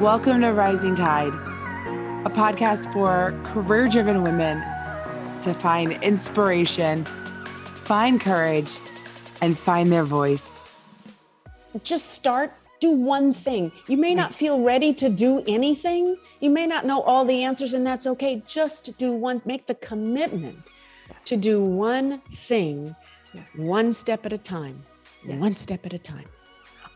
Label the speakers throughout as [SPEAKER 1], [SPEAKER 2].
[SPEAKER 1] Welcome to Rising Tide, a podcast for career driven women to find inspiration, find courage, and find their voice.
[SPEAKER 2] Just start, do one thing. You may not feel ready to do anything, you may not know all the answers, and that's okay. Just do one, make the commitment to do one thing, yes. one step at a time, yes. one step at a time.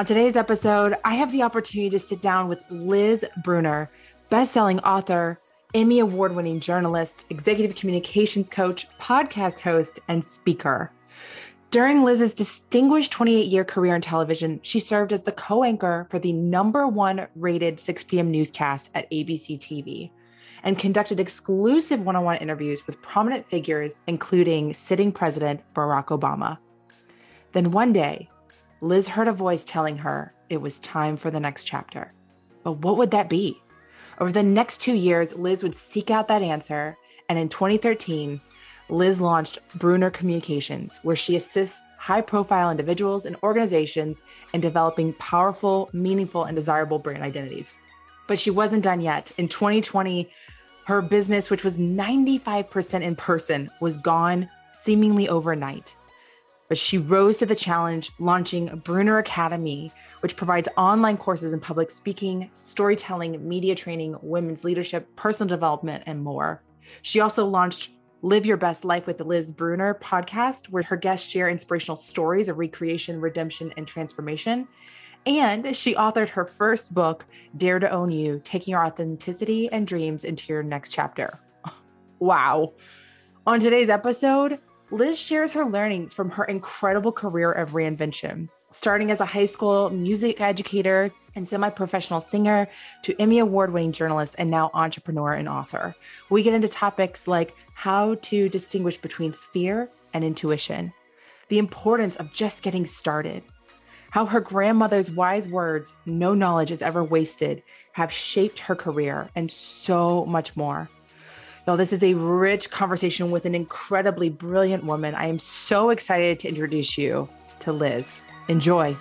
[SPEAKER 1] On today's episode, I have the opportunity to sit down with Liz Brunner, best-selling author, Emmy award-winning journalist, executive communications coach, podcast host, and speaker. During Liz's distinguished 28 year career in television, she served as the co anchor for the number one rated 6 p.m. newscast at ABC TV and conducted exclusive one on one interviews with prominent figures, including sitting President Barack Obama. Then one day, Liz heard a voice telling her it was time for the next chapter. But what would that be? Over the next two years, Liz would seek out that answer. And in 2013, Liz launched Brunner Communications, where she assists high profile individuals and organizations in developing powerful, meaningful, and desirable brand identities. But she wasn't done yet. In 2020, her business, which was 95% in person, was gone seemingly overnight but she rose to the challenge, launching Brunner Academy, which provides online courses in public speaking, storytelling, media training, women's leadership, personal development, and more. She also launched Live Your Best Life with the Liz Brunner podcast, where her guests share inspirational stories of recreation, redemption, and transformation. And she authored her first book, Dare to Own You Taking Your Authenticity and Dreams into Your Next Chapter. wow. On today's episode, Liz shares her learnings from her incredible career of reinvention, starting as a high school music educator and semi professional singer to Emmy Award winning journalist and now entrepreneur and author. We get into topics like how to distinguish between fear and intuition, the importance of just getting started, how her grandmother's wise words, no knowledge is ever wasted, have shaped her career, and so much more. Y'all, this is a rich conversation with an incredibly brilliant woman. I am so excited to introduce you to Liz. Enjoy.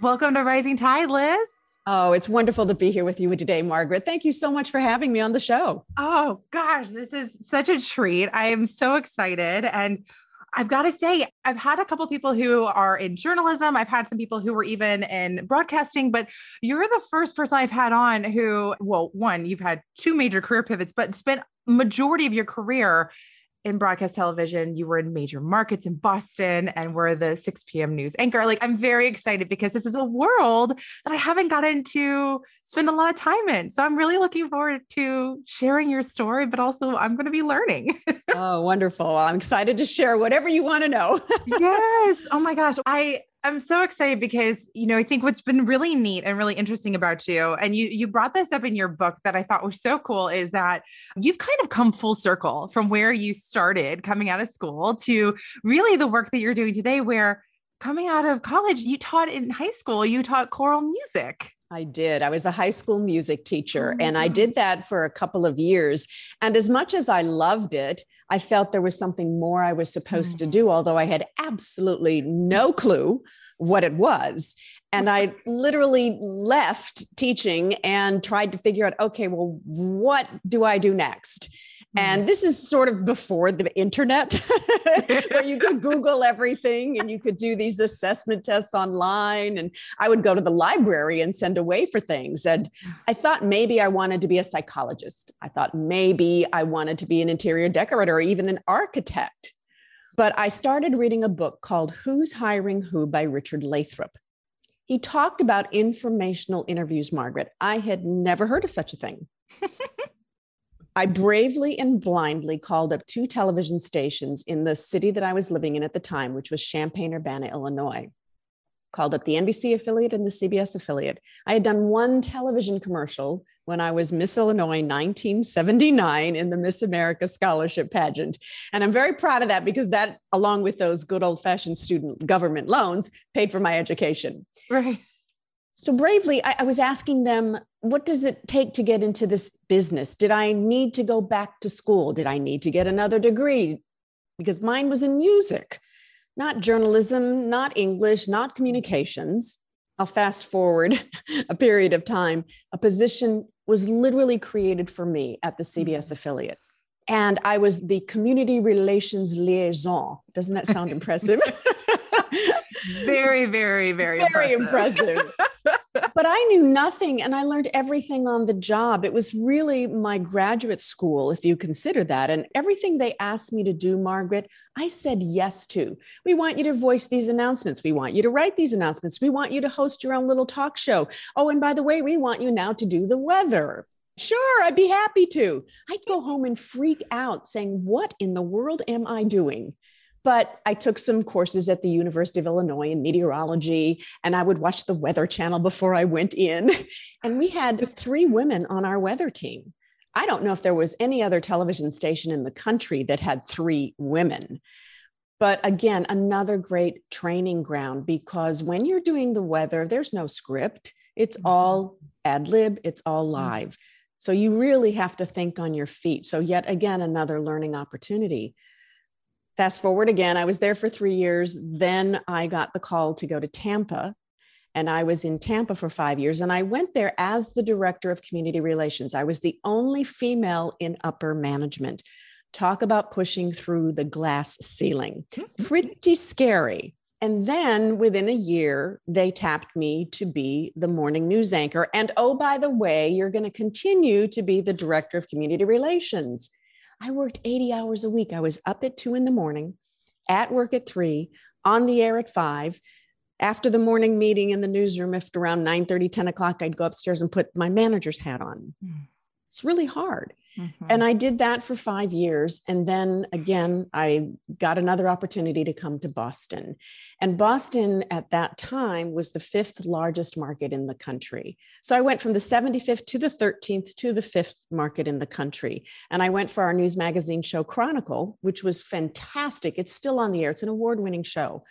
[SPEAKER 1] Welcome to Rising Tide, Liz.
[SPEAKER 2] Oh, it's wonderful to be here with you today, Margaret. Thank you so much for having me on the show.
[SPEAKER 1] Oh, gosh, this is such a treat. I am so excited. And I've got to say, I've had a couple people who are in journalism. I've had some people who were even in broadcasting, but you're the first person I've had on who, well, one, you've had two major career pivots, but spent majority of your career in broadcast television. You were in major markets in Boston and were the 6 p.m. news anchor. Like, I'm very excited because this is a world that I haven't gotten to spend a lot of time in. So I'm really looking forward to sharing your story, but also I'm going to be learning.
[SPEAKER 2] oh, wonderful. I'm excited to share whatever you want to know.
[SPEAKER 1] yes. Oh my gosh. I I'm so excited because you know I think what's been really neat and really interesting about you, and you you brought this up in your book that I thought was so cool, is that you've kind of come full circle from where you started coming out of school to really the work that you're doing today, where coming out of college, you taught in high school, you taught choral music.
[SPEAKER 2] I did. I was a high school music teacher, oh and I did that for a couple of years. And as much as I loved it, I felt there was something more I was supposed mm. to do, although I had absolutely no clue what it was. And I literally left teaching and tried to figure out okay, well, what do I do next? And mm. this is sort of before the internet, where you could Google everything and you could do these assessment tests online. And I would go to the library and send away for things. And I thought maybe I wanted to be a psychologist. I thought maybe I wanted to be an interior decorator or even an architect. But I started reading a book called Who's Hiring Who by Richard Lathrop. He talked about informational interviews, Margaret. I had never heard of such a thing. I bravely and blindly called up two television stations in the city that I was living in at the time, which was Champaign Urbana, Illinois. Called up the NBC affiliate and the CBS affiliate. I had done one television commercial when I was Miss Illinois 1979 in the Miss America Scholarship Pageant. And I'm very proud of that because that, along with those good old fashioned student government loans, paid for my education.
[SPEAKER 1] Right.
[SPEAKER 2] So bravely, I, I, was asking them, what does it take to get into this business? Did I need to go back to school? Did I need to get another degree? Because mine was in music, not journalism, not English, not communications. I'll fast forward a period of time. A position was literally created for me at the CBS affiliate. And I was the community relations liaison. Doesn't that sound impressive?
[SPEAKER 1] very, very, very,
[SPEAKER 2] very impressive. impressive. but I knew nothing and I learned everything on the job. It was really my graduate school, if you consider that. And everything they asked me to do, Margaret, I said yes to. We want you to voice these announcements. We want you to write these announcements. We want you to host your own little talk show. Oh, and by the way, we want you now to do the weather. Sure, I'd be happy to. I'd go home and freak out saying, What in the world am I doing? But I took some courses at the University of Illinois in meteorology, and I would watch the Weather Channel before I went in. And we had three women on our weather team. I don't know if there was any other television station in the country that had three women. But again, another great training ground because when you're doing the weather, there's no script. It's mm-hmm. all ad lib, it's all mm-hmm. live. So you really have to think on your feet. So, yet again, another learning opportunity. Fast forward again, I was there for three years. Then I got the call to go to Tampa. And I was in Tampa for five years. And I went there as the director of community relations. I was the only female in upper management. Talk about pushing through the glass ceiling. Mm-hmm. Pretty scary. And then within a year, they tapped me to be the morning news anchor. And oh, by the way, you're going to continue to be the director of community relations. I worked 80 hours a week. I was up at two in the morning, at work at three, on the air at five. After the morning meeting in the newsroom, if around 9 30, 10 o'clock, I'd go upstairs and put my manager's hat on. Mm. It's really hard. Mm-hmm. And I did that for five years. And then again, I got another opportunity to come to Boston. And Boston at that time was the fifth largest market in the country. So I went from the 75th to the 13th to the fifth market in the country. And I went for our news magazine show Chronicle, which was fantastic. It's still on the air, it's an award winning show.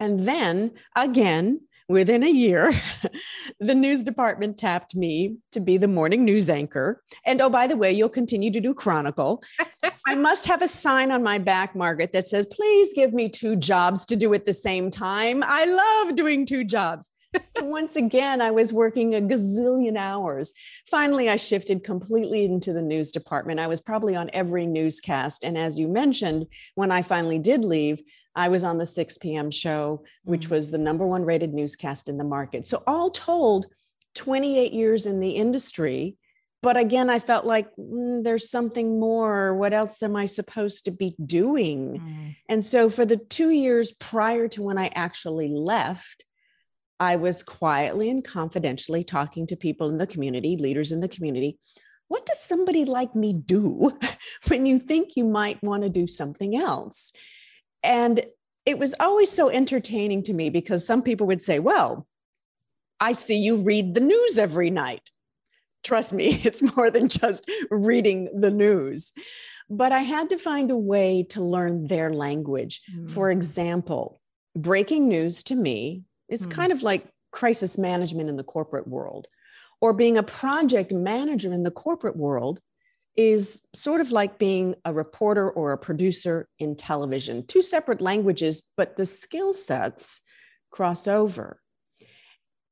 [SPEAKER 2] And then again, within a year, the news department tapped me to be the morning news anchor. And oh, by the way, you'll continue to do Chronicle. I must have a sign on my back, Margaret, that says, please give me two jobs to do at the same time. I love doing two jobs so once again, I was working a gazillion hours. Finally, I shifted completely into the news department. I was probably on every newscast. And as you mentioned, when I finally did leave, I was on the 6 p.m. show, which mm-hmm. was the number one rated newscast in the market. So, all told, 28 years in the industry. But again, I felt like mm, there's something more. What else am I supposed to be doing? Mm. And so, for the two years prior to when I actually left, I was quietly and confidentially talking to people in the community, leaders in the community. What does somebody like me do when you think you might want to do something else? And it was always so entertaining to me because some people would say, Well, I see you read the news every night. Trust me, it's more than just reading the news. But I had to find a way to learn their language. Mm. For example, breaking news to me is mm. kind of like crisis management in the corporate world, or being a project manager in the corporate world is sort of like being a reporter or a producer in television. Two separate languages, but the skill sets cross over.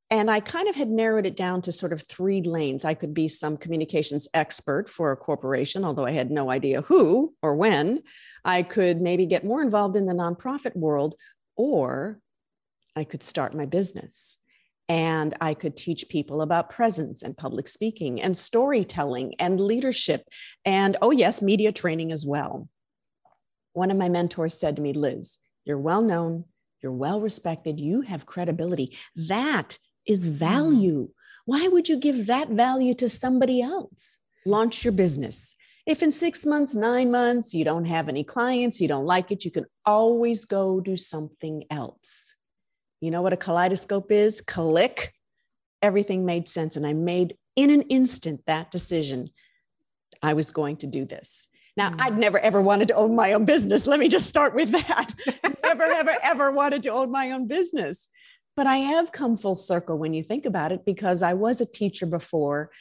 [SPEAKER 2] And I kind of had narrowed it down to sort of three lanes. I could be some communications expert for a corporation, although I had no idea who or when. I could maybe get more involved in the nonprofit world, or I could start my business and I could teach people about presence and public speaking and storytelling and leadership and, oh, yes, media training as well. One of my mentors said to me, Liz, you're well known, you're well respected, you have credibility. That is mm. value. Why would you give that value to somebody else? Launch your business. If in six months, nine months, you don't have any clients, you don't like it, you can always go do something else. You know what a kaleidoscope is? Click. Everything made sense. And I made in an instant that decision. I was going to do this. Now, mm. I'd never ever wanted to own my own business. Let me just start with that. never, ever, ever wanted to own my own business. But I have come full circle when you think about it because I was a teacher before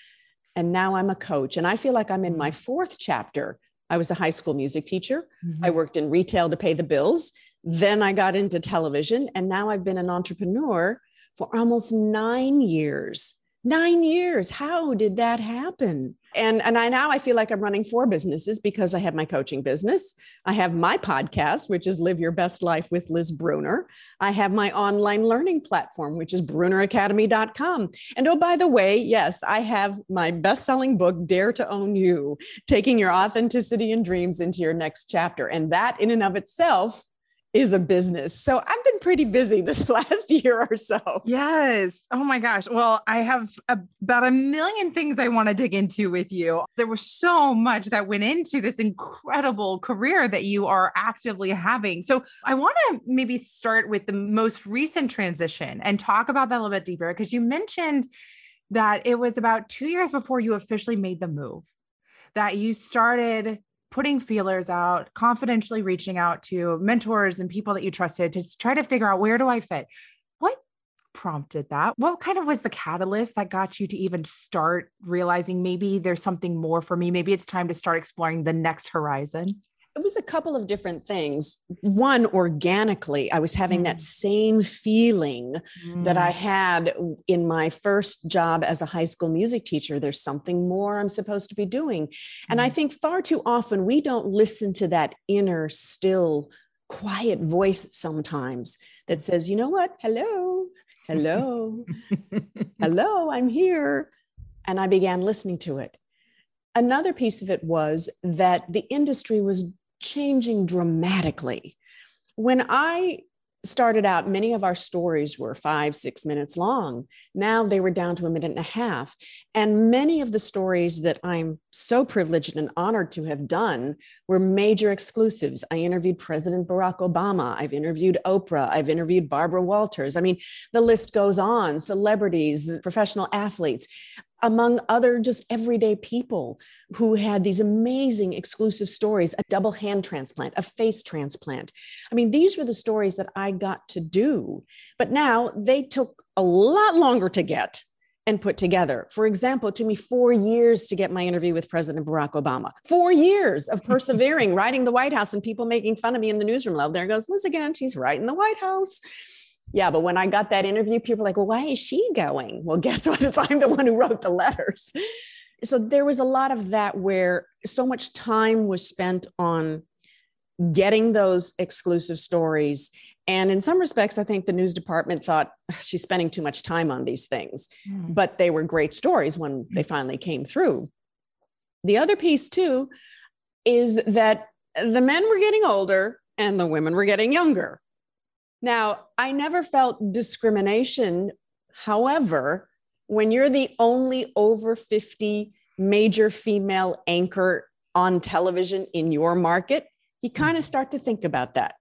[SPEAKER 2] and now I'm a coach. And I feel like I'm in my mm. fourth chapter. I was a high school music teacher. Mm-hmm. I worked in retail to pay the bills. Then I got into television, and now I've been an entrepreneur for almost nine years. Nine years. How did that happen? And, and I now I feel like I'm running four businesses because I have my coaching business. I have my podcast, which is Live Your Best Life with Liz Brunner. I have my online learning platform, which is brunneracademy.com. And oh, by the way, yes, I have my best-selling book, Dare to Own You, taking your authenticity and dreams into your next chapter. And that in and of itself is a business. So I've been pretty busy this last year or so.
[SPEAKER 1] Yes. Oh my gosh. Well, I have about a million things I want to dig into with you. There was so much that went into this incredible career that you are actively having. So I want to maybe start with the most recent transition and talk about that a little bit deeper because you mentioned that it was about two years before you officially made the move that you started putting feelers out, confidentially reaching out to mentors and people that you trusted to try to figure out where do I fit? What prompted that? What kind of was the catalyst that got you to even start realizing maybe there's something more for me? Maybe it's time to start exploring the next horizon?
[SPEAKER 2] It was a couple of different things. One, organically, I was having mm. that same feeling mm. that I mm. had in my first job as a high school music teacher. There's something more I'm supposed to be doing. And I mm. think far too often we don't listen to that inner, still, quiet voice sometimes that says, you know what? Hello, hello, hello, I'm here. And I began listening to it. Another piece of it was that the industry was changing dramatically. When I started out, many of our stories were five, six minutes long. Now they were down to a minute and a half. And many of the stories that I'm so privileged and honored to have done were major exclusives. I interviewed President Barack Obama. I've interviewed Oprah. I've interviewed Barbara Walters. I mean, the list goes on celebrities, professional athletes among other just everyday people who had these amazing exclusive stories a double hand transplant, a face transplant. I mean, these were the stories that I got to do, but now they took a lot longer to get and put together. For example, it took me four years to get my interview with President Barack Obama. Four years of persevering, writing the White House, and people making fun of me in the newsroom. Well, there goes Liz again. She's right in the White House. Yeah, but when I got that interview, people were like, well, why is she going? Well, guess what? It's I'm the one who wrote the letters. So there was a lot of that where so much time was spent on getting those exclusive stories. And in some respects, I think the news department thought she's spending too much time on these things, mm. but they were great stories when they finally came through. The other piece, too, is that the men were getting older and the women were getting younger. Now, I never felt discrimination. However, when you're the only over 50 major female anchor on television in your market, you mm. kind of start to think about that.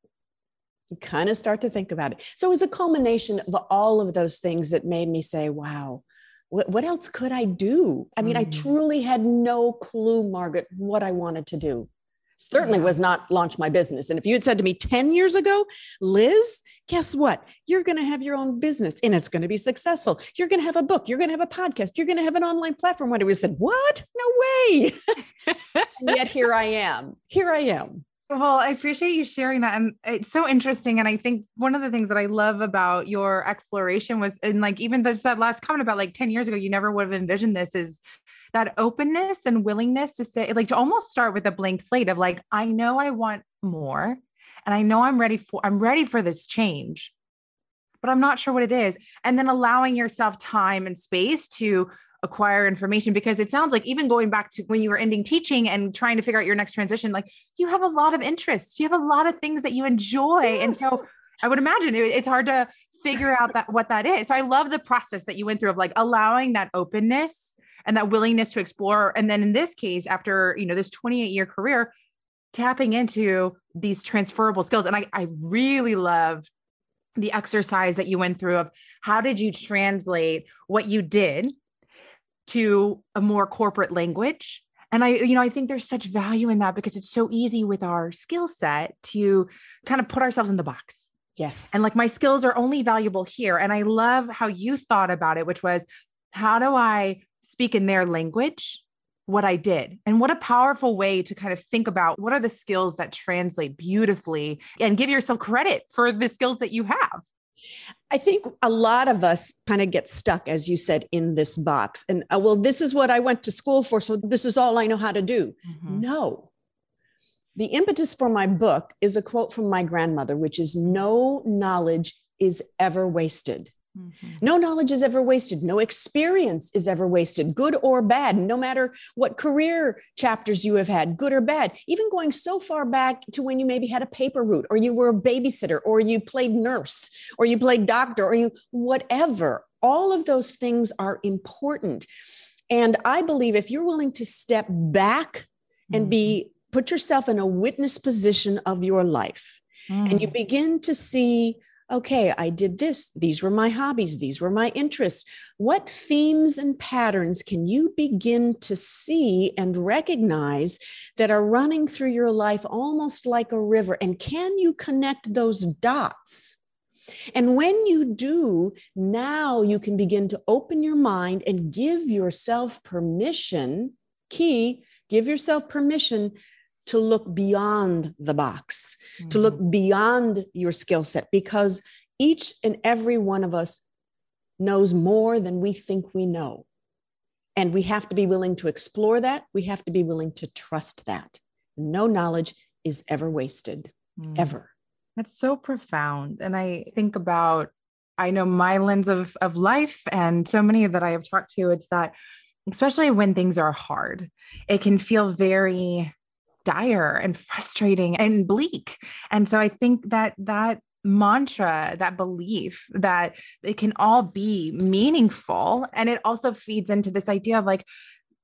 [SPEAKER 2] You kind of start to think about it. So it was a culmination of all of those things that made me say, wow, what, what else could I do? I mean, mm. I truly had no clue, Margaret, what I wanted to do certainly was not launch my business. And if you had said to me 10 years ago, Liz, guess what? You're going to have your own business and it's going to be successful. You're going to have a book. You're going to have a podcast. You're going to have an online platform. What I would said, what? No way. yet here I am. Here I am.
[SPEAKER 1] Well, I appreciate you sharing that. And it's so interesting. And I think one of the things that I love about your exploration was, and like even just that last comment about like 10 years ago, you never would have envisioned this is that openness and willingness to say, like, to almost start with a blank slate of like, I know I want more and I know I'm ready for, I'm ready for this change, but I'm not sure what it is. And then allowing yourself time and space to acquire information because it sounds like even going back to when you were ending teaching and trying to figure out your next transition, like you have a lot of interests, you have a lot of things that you enjoy. Yes. And so I would imagine it, it's hard to figure out that what that is. So I love the process that you went through of like allowing that openness and that willingness to explore. And then in this case after you know this 28 year career tapping into these transferable skills. And i i really love the exercise that you went through of how did you translate what you did to a more corporate language? And i you know i think there's such value in that because it's so easy with our skill set to kind of put ourselves in the box.
[SPEAKER 2] Yes.
[SPEAKER 1] And like my skills are only valuable here. And i love how you thought about it which was how do i speak in their language what I did. And what a powerful way to kind of think about what are the skills that translate beautifully and give yourself credit for the skills that you have.
[SPEAKER 2] I think a lot of us kind of get stuck, as you said, in this box. And uh, well, this is what I went to school for. So this is all I know how to do. Mm-hmm. No. The impetus for my book is a quote from my grandmother, which is no knowledge is ever wasted. Mm-hmm. No knowledge is ever wasted. No experience is ever wasted, good or bad, no matter what career chapters you have had, good or bad. Even going so far back to when you maybe had a paper route, or you were a babysitter, or you played nurse, or you played doctor, or you whatever. All of those things are important. And I believe if you're willing to step back and be mm-hmm. put yourself in a witness position of your life, mm. and you mm. begin to see okay, I did this. These were my hobbies. These were my interests. What themes and patterns can you begin to see and recognize that are running through your life almost like a river? And can you connect those dots? And when you do, now you can begin to open your mind and give yourself permission. Key, give yourself permission to look beyond the box, mm-hmm. to look mm-hmm. beyond your skill set, because each and every one of us knows more than we think we know. And we have to be willing to explore that. We have to be willing to trust that. No knowledge is ever wasted, mm. ever.
[SPEAKER 1] That's so profound. And I think about, I know my lens of, of life and so many that I have talked to, it's that, especially when things are hard, it can feel very dire and frustrating and bleak. And so I think that that mantra, that belief that it can all be meaningful. And it also feeds into this idea of like,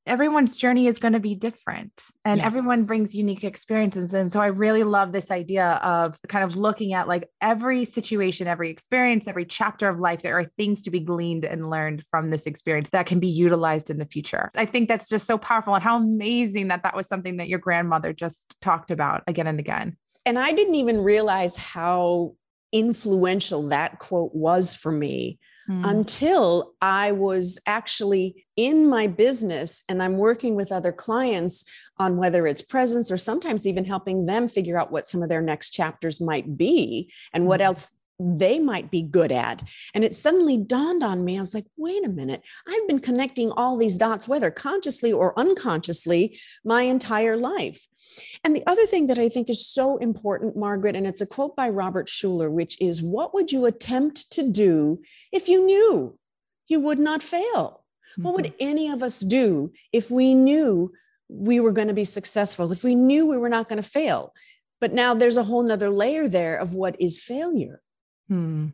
[SPEAKER 1] everyone's journey is going to be different and yes. everyone brings unique experiences and so i really love this idea of kind of looking at like every situation every experience every chapter of life there are things to be gleaned and learned from this experience that can be utilized in the future. I think that's just so powerful and how amazing that that was something that your grandmother just talked about again and again.
[SPEAKER 2] And i didn't even realize how influential that quote was for me mm. until I was actually in my business and I'm working with other clients on whether it's presence or sometimes even helping them figure out what some of their next chapters might be and what mm. else they might be good at. And it suddenly dawned on me I was like, wait a minute, I've been connecting all these dots, whether consciously or unconsciously, my entire life. And the other thing that I think is so important, Margaret, and it's a quote by Robert Schuller, which is, What would you attempt to do if you knew you would not fail? Mm-hmm. What would mm-hmm. any of us do if we knew we were going to be successful, if we knew we were not going to fail? But now there's a whole nother layer there of what is failure. Hmm.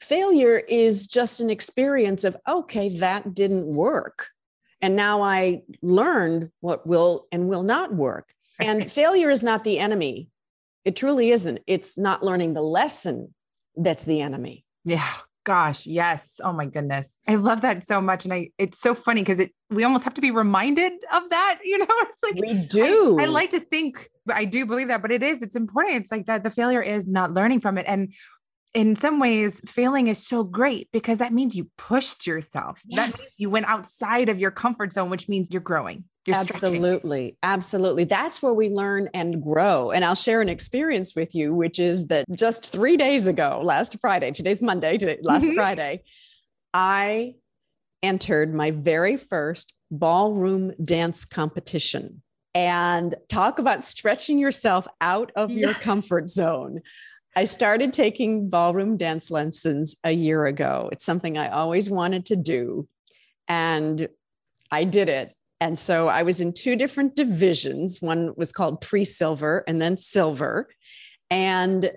[SPEAKER 2] Failure is just an experience of, okay, that didn't work. And now I learned what will and will not work. And failure is not the enemy. It truly isn't. It's not learning the lesson that's the enemy.
[SPEAKER 1] Yeah. Gosh, yes. Oh my goodness. I love that so much. And I it's so funny because it we almost have to be reminded of that, you know. It's like
[SPEAKER 2] we do.
[SPEAKER 1] I, I like to think I do believe that, but it is, it's important. It's like that the failure is not learning from it. And in some ways failing is so great because that means you pushed yourself yes. that you went outside of your comfort zone which means you're growing you're
[SPEAKER 2] absolutely stretching. absolutely that's where we learn and grow and i'll share an experience with you which is that just three days ago last friday today's monday today last mm-hmm. friday i entered my very first ballroom dance competition and talk about stretching yourself out of your comfort zone I started taking ballroom dance lessons a year ago. It's something I always wanted to do. And I did it. And so I was in two different divisions. One was called pre silver and then silver. And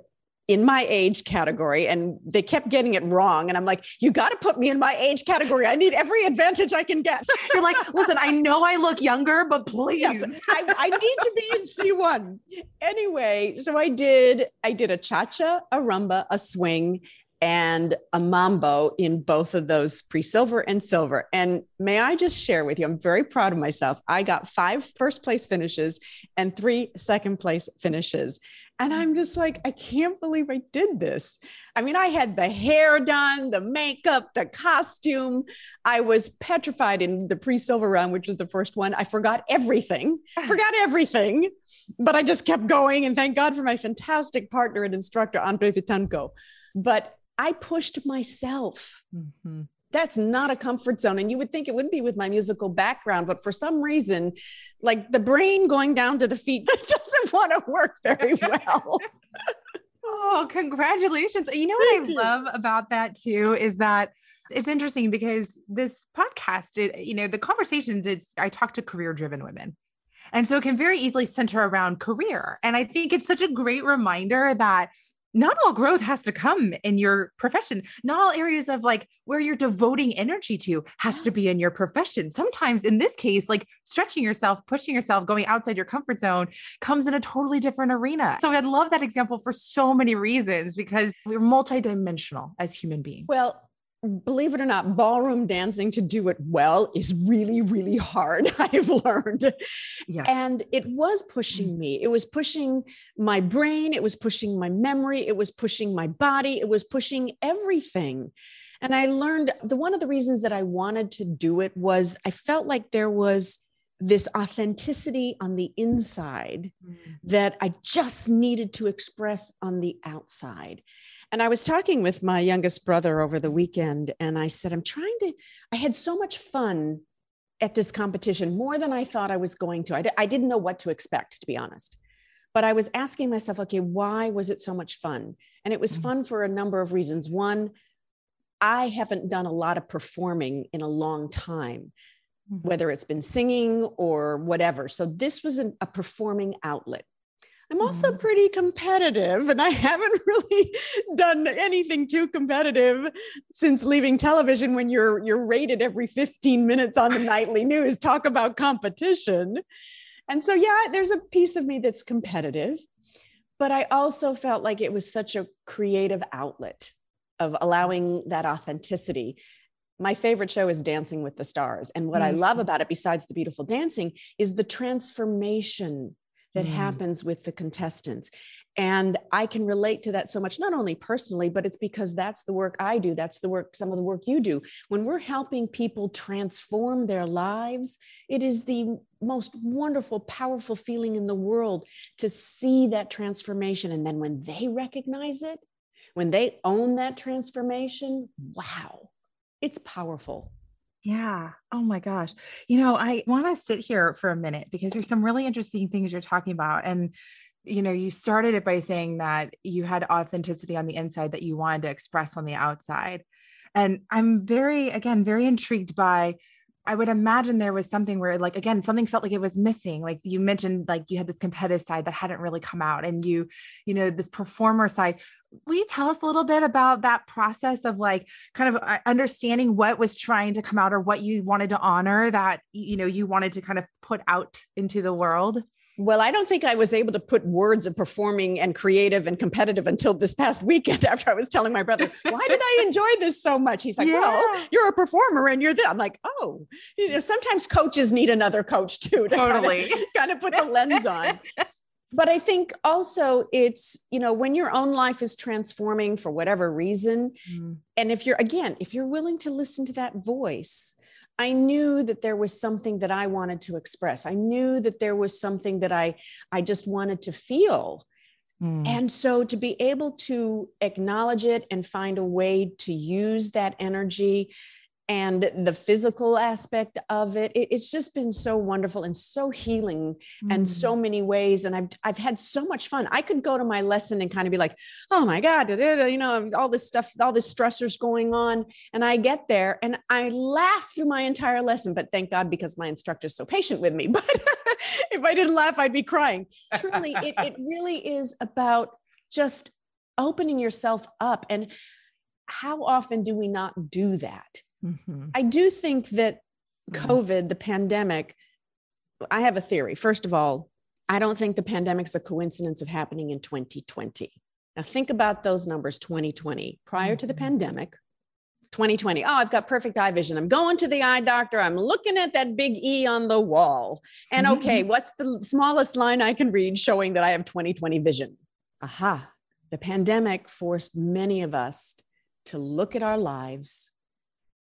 [SPEAKER 2] in my age category and they kept getting it wrong and i'm like you got to put me in my age category. I need every advantage i can get.
[SPEAKER 1] You're like listen i know i look younger but please. Yes,
[SPEAKER 2] I, I, need to be in c1 anyway so i did i did a cha-cha a rumba a swing and a mambo in both of those pre-silver and silver. And may i just share with you i'm very proud of myself. I got five first place finishes and three second place finishes and I'm just like, I can't believe I did this. I mean, I had the hair done, the makeup, the costume. I was petrified in the pre silver round, which was the first one. I forgot everything, forgot everything, but I just kept going. And thank God for my fantastic partner and instructor, Andre Vitanko. But I pushed myself. Mm-hmm. That's not a comfort zone. And you would think it wouldn't be with my musical background, but for some reason, like the brain going down to the feet doesn't want to work very well.
[SPEAKER 1] oh, congratulations. You know what Thank I you. love about that too is that it's interesting because this podcast, it, you know, the conversations, it's, I talk to career driven women. And so it can very easily center around career. And I think it's such a great reminder that not all growth has to come in your profession. Not all areas of like where you're devoting energy to has to be in your profession. Sometimes, in this case, like stretching yourself, pushing yourself, going outside your comfort zone comes in a totally different arena. So I'd love that example for so many reasons because we're multidimensional as human beings.
[SPEAKER 2] Well, believe it or not, ballroom dancing to do it well is really, really hard. I've learned. Yes. And it was pushing mm. me. It was pushing my brain. It was pushing my memory. It was pushing my body. It was pushing everything. And I learned the one of the reasons that I wanted to do it was I felt like there was this authenticity on the inside mm. that I just needed to express on the outside. And I was talking with my youngest brother over the weekend, and I said, I'm trying to, I had so much fun at this competition, more than I thought I was going to. I d- I didn't know what to expect, to be honest. But I was asking myself, okay, why was it so much fun? And it was mm-hmm. fun for a number of reasons. One, I haven't done a lot of performing in a long time, mm-hmm. whether it's been singing or whatever. So this was an, a performing outlet. I'm also mm-hmm. pretty competitive, and I haven't really done anything too competitive since leaving television. When you're you're rated every 15 minutes on the nightly news, talk about competition. And so, yeah, there's a piece of me that's competitive, but I also felt like it was such a creative outlet of allowing that authenticity my favorite show is Dancing with the Stars. And what mm-hmm. I love about it, besides the beautiful dancing, is the transformation that mm. happens with the contestants. And I can relate to that so much, not only personally, but it's because that's the work I do. That's the work, some of the work you do. When we're helping people transform their lives, it is the most wonderful, powerful feeling in the world to see that transformation. And then when they recognize it, when they own that transformation, wow, it's powerful.
[SPEAKER 1] Yeah. Oh my gosh. You know, I want to sit here for a minute because there's some really interesting things you're talking about. And, you know, you started it by saying that you had authenticity on the inside that you wanted to express on the outside. And I'm very, again, very intrigued by I would imagine there was something where, like, again, something felt like it was missing. Like you mentioned, like you had this competitive side that hadn't really come out, and you, you know, this performer side. Will you tell us a little bit about that process of like kind of uh, understanding what was trying to come out or what you wanted to honor that, you know, you wanted to kind of put out into the world?
[SPEAKER 2] Well, I don't think I was able to put words of performing and creative and competitive until this past weekend after I was telling my brother, why did I enjoy this so much? He's like, yeah. well, you're a performer and you're there. I'm like, oh, you know, sometimes coaches need another coach too to totally. kind, of, kind of put the lens on. But I think also it's, you know, when your own life is transforming for whatever reason, mm. and if you're, again, if you're willing to listen to that voice, I knew that there was something that I wanted to express. I knew that there was something that I I just wanted to feel. Mm. And so to be able to acknowledge it and find a way to use that energy and the physical aspect of it, it, it's just been so wonderful and so healing mm. and so many ways and I've I've had so much fun. I could go to my lesson and kind of be like, "Oh my god, you know, all this stuff, all this stressors going on." And I get there and I laugh through my entire lesson, but thank God because my instructor's so patient with me. But if I didn't laugh, I'd be crying. Truly, it, it really is about just opening yourself up and how often do we not do that? Mm-hmm. I do think that. COVID, the pandemic, I have a theory. First of all, I don't think the pandemic's a coincidence of happening in 2020. Now, think about those numbers 2020, prior mm-hmm. to the mm-hmm. pandemic. 2020. Oh, I've got perfect eye vision. I'm going to the eye doctor. I'm looking at that big E on the wall. And mm-hmm. okay, what's the smallest line I can read showing that I have 2020 vision? Aha. The pandemic forced many of us to look at our lives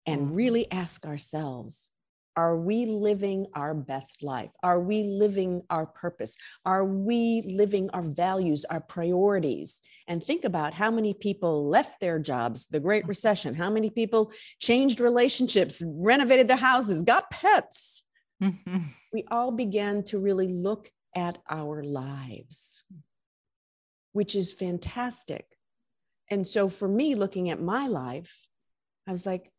[SPEAKER 2] and really ask ourselves Are we living our best life? Are we living our purpose? Are we living our values, our priorities? And think about how many people left their jobs, the Great Recession, how many people changed relationships, renovated their houses, got pets. Mm-hmm. We all began to really look at our lives, which is fantastic. And so for me, looking at my life, I was like,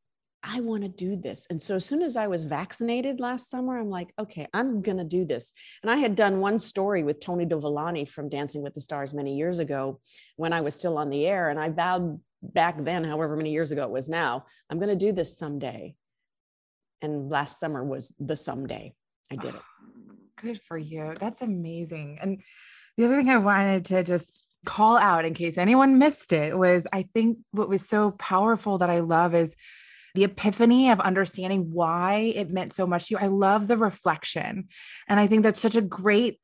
[SPEAKER 2] I want to do this. And so as soon as I was vaccinated last summer, I'm like, okay, I'm going to do this. And I had done one story with Tony Dovolani from Dancing with the Stars many years ago when I was still on the air. And I vowed back then, however many years ago it was now, I'm going to do this someday. And last summer was the someday. I did it.
[SPEAKER 1] Good for you. That's amazing. And the other thing I wanted to just call out in case anyone missed it was I think what was so powerful that I love is the epiphany of understanding why it meant so much to you. I love the reflection. And I think that's such a great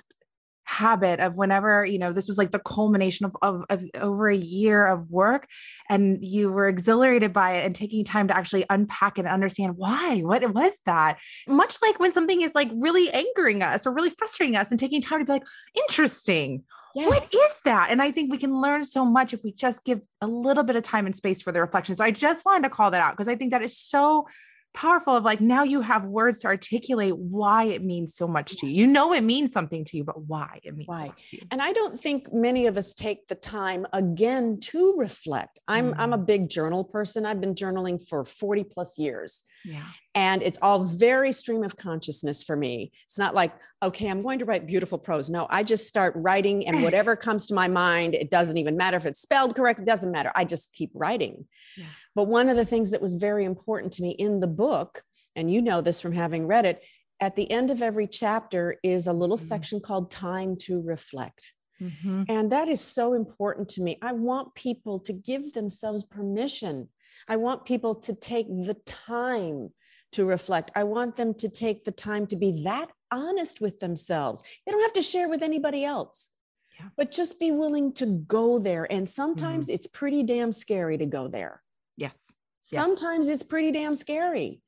[SPEAKER 1] habit of whenever you know this was like the culmination of, of, of, over a year of work and you were exhilarated by it and taking time to actually unpack and understand why what it was that much like when something is like really angering us or really frustrating us and taking time to be like interesting Yes. What is that? And I think we can learn so much if we just give a little bit of time and space for the reflection. So I just wanted to call that out because I think that is so powerful of like now you have words to articulate why it means so much to you. You know it means something to you, but why it means why? So to you.
[SPEAKER 2] And I don't think many of us take the time again to reflect. I'm mm-hmm. I'm a mm. big journal person. I've been journaling for 40 plus years.
[SPEAKER 1] Yeah.
[SPEAKER 2] And it's all very stream of consciousness for me. It's not like, okay, I'm going to write beautiful prose. No, I just start writing and whatever comes to my mind, it doesn't even matter if it's spelled correct, it doesn't matter. I just keep writing. Yeah. But one of the things that was very important to me in the book, and you know this from having read it, at the end of every chapter is a little mm-hmm. section called Time to Reflect. Mm-hmm. And that is so important to me. I want people to give themselves permission I want people to take the time to reflect. I want them to take the time to be that honest with themselves. They don't have to share with anybody else, yeah. but just be willing to go there. And sometimes mm-hmm. it's pretty damn scary to go there.
[SPEAKER 1] Yes.
[SPEAKER 2] Sometimes yes. it's pretty damn scary.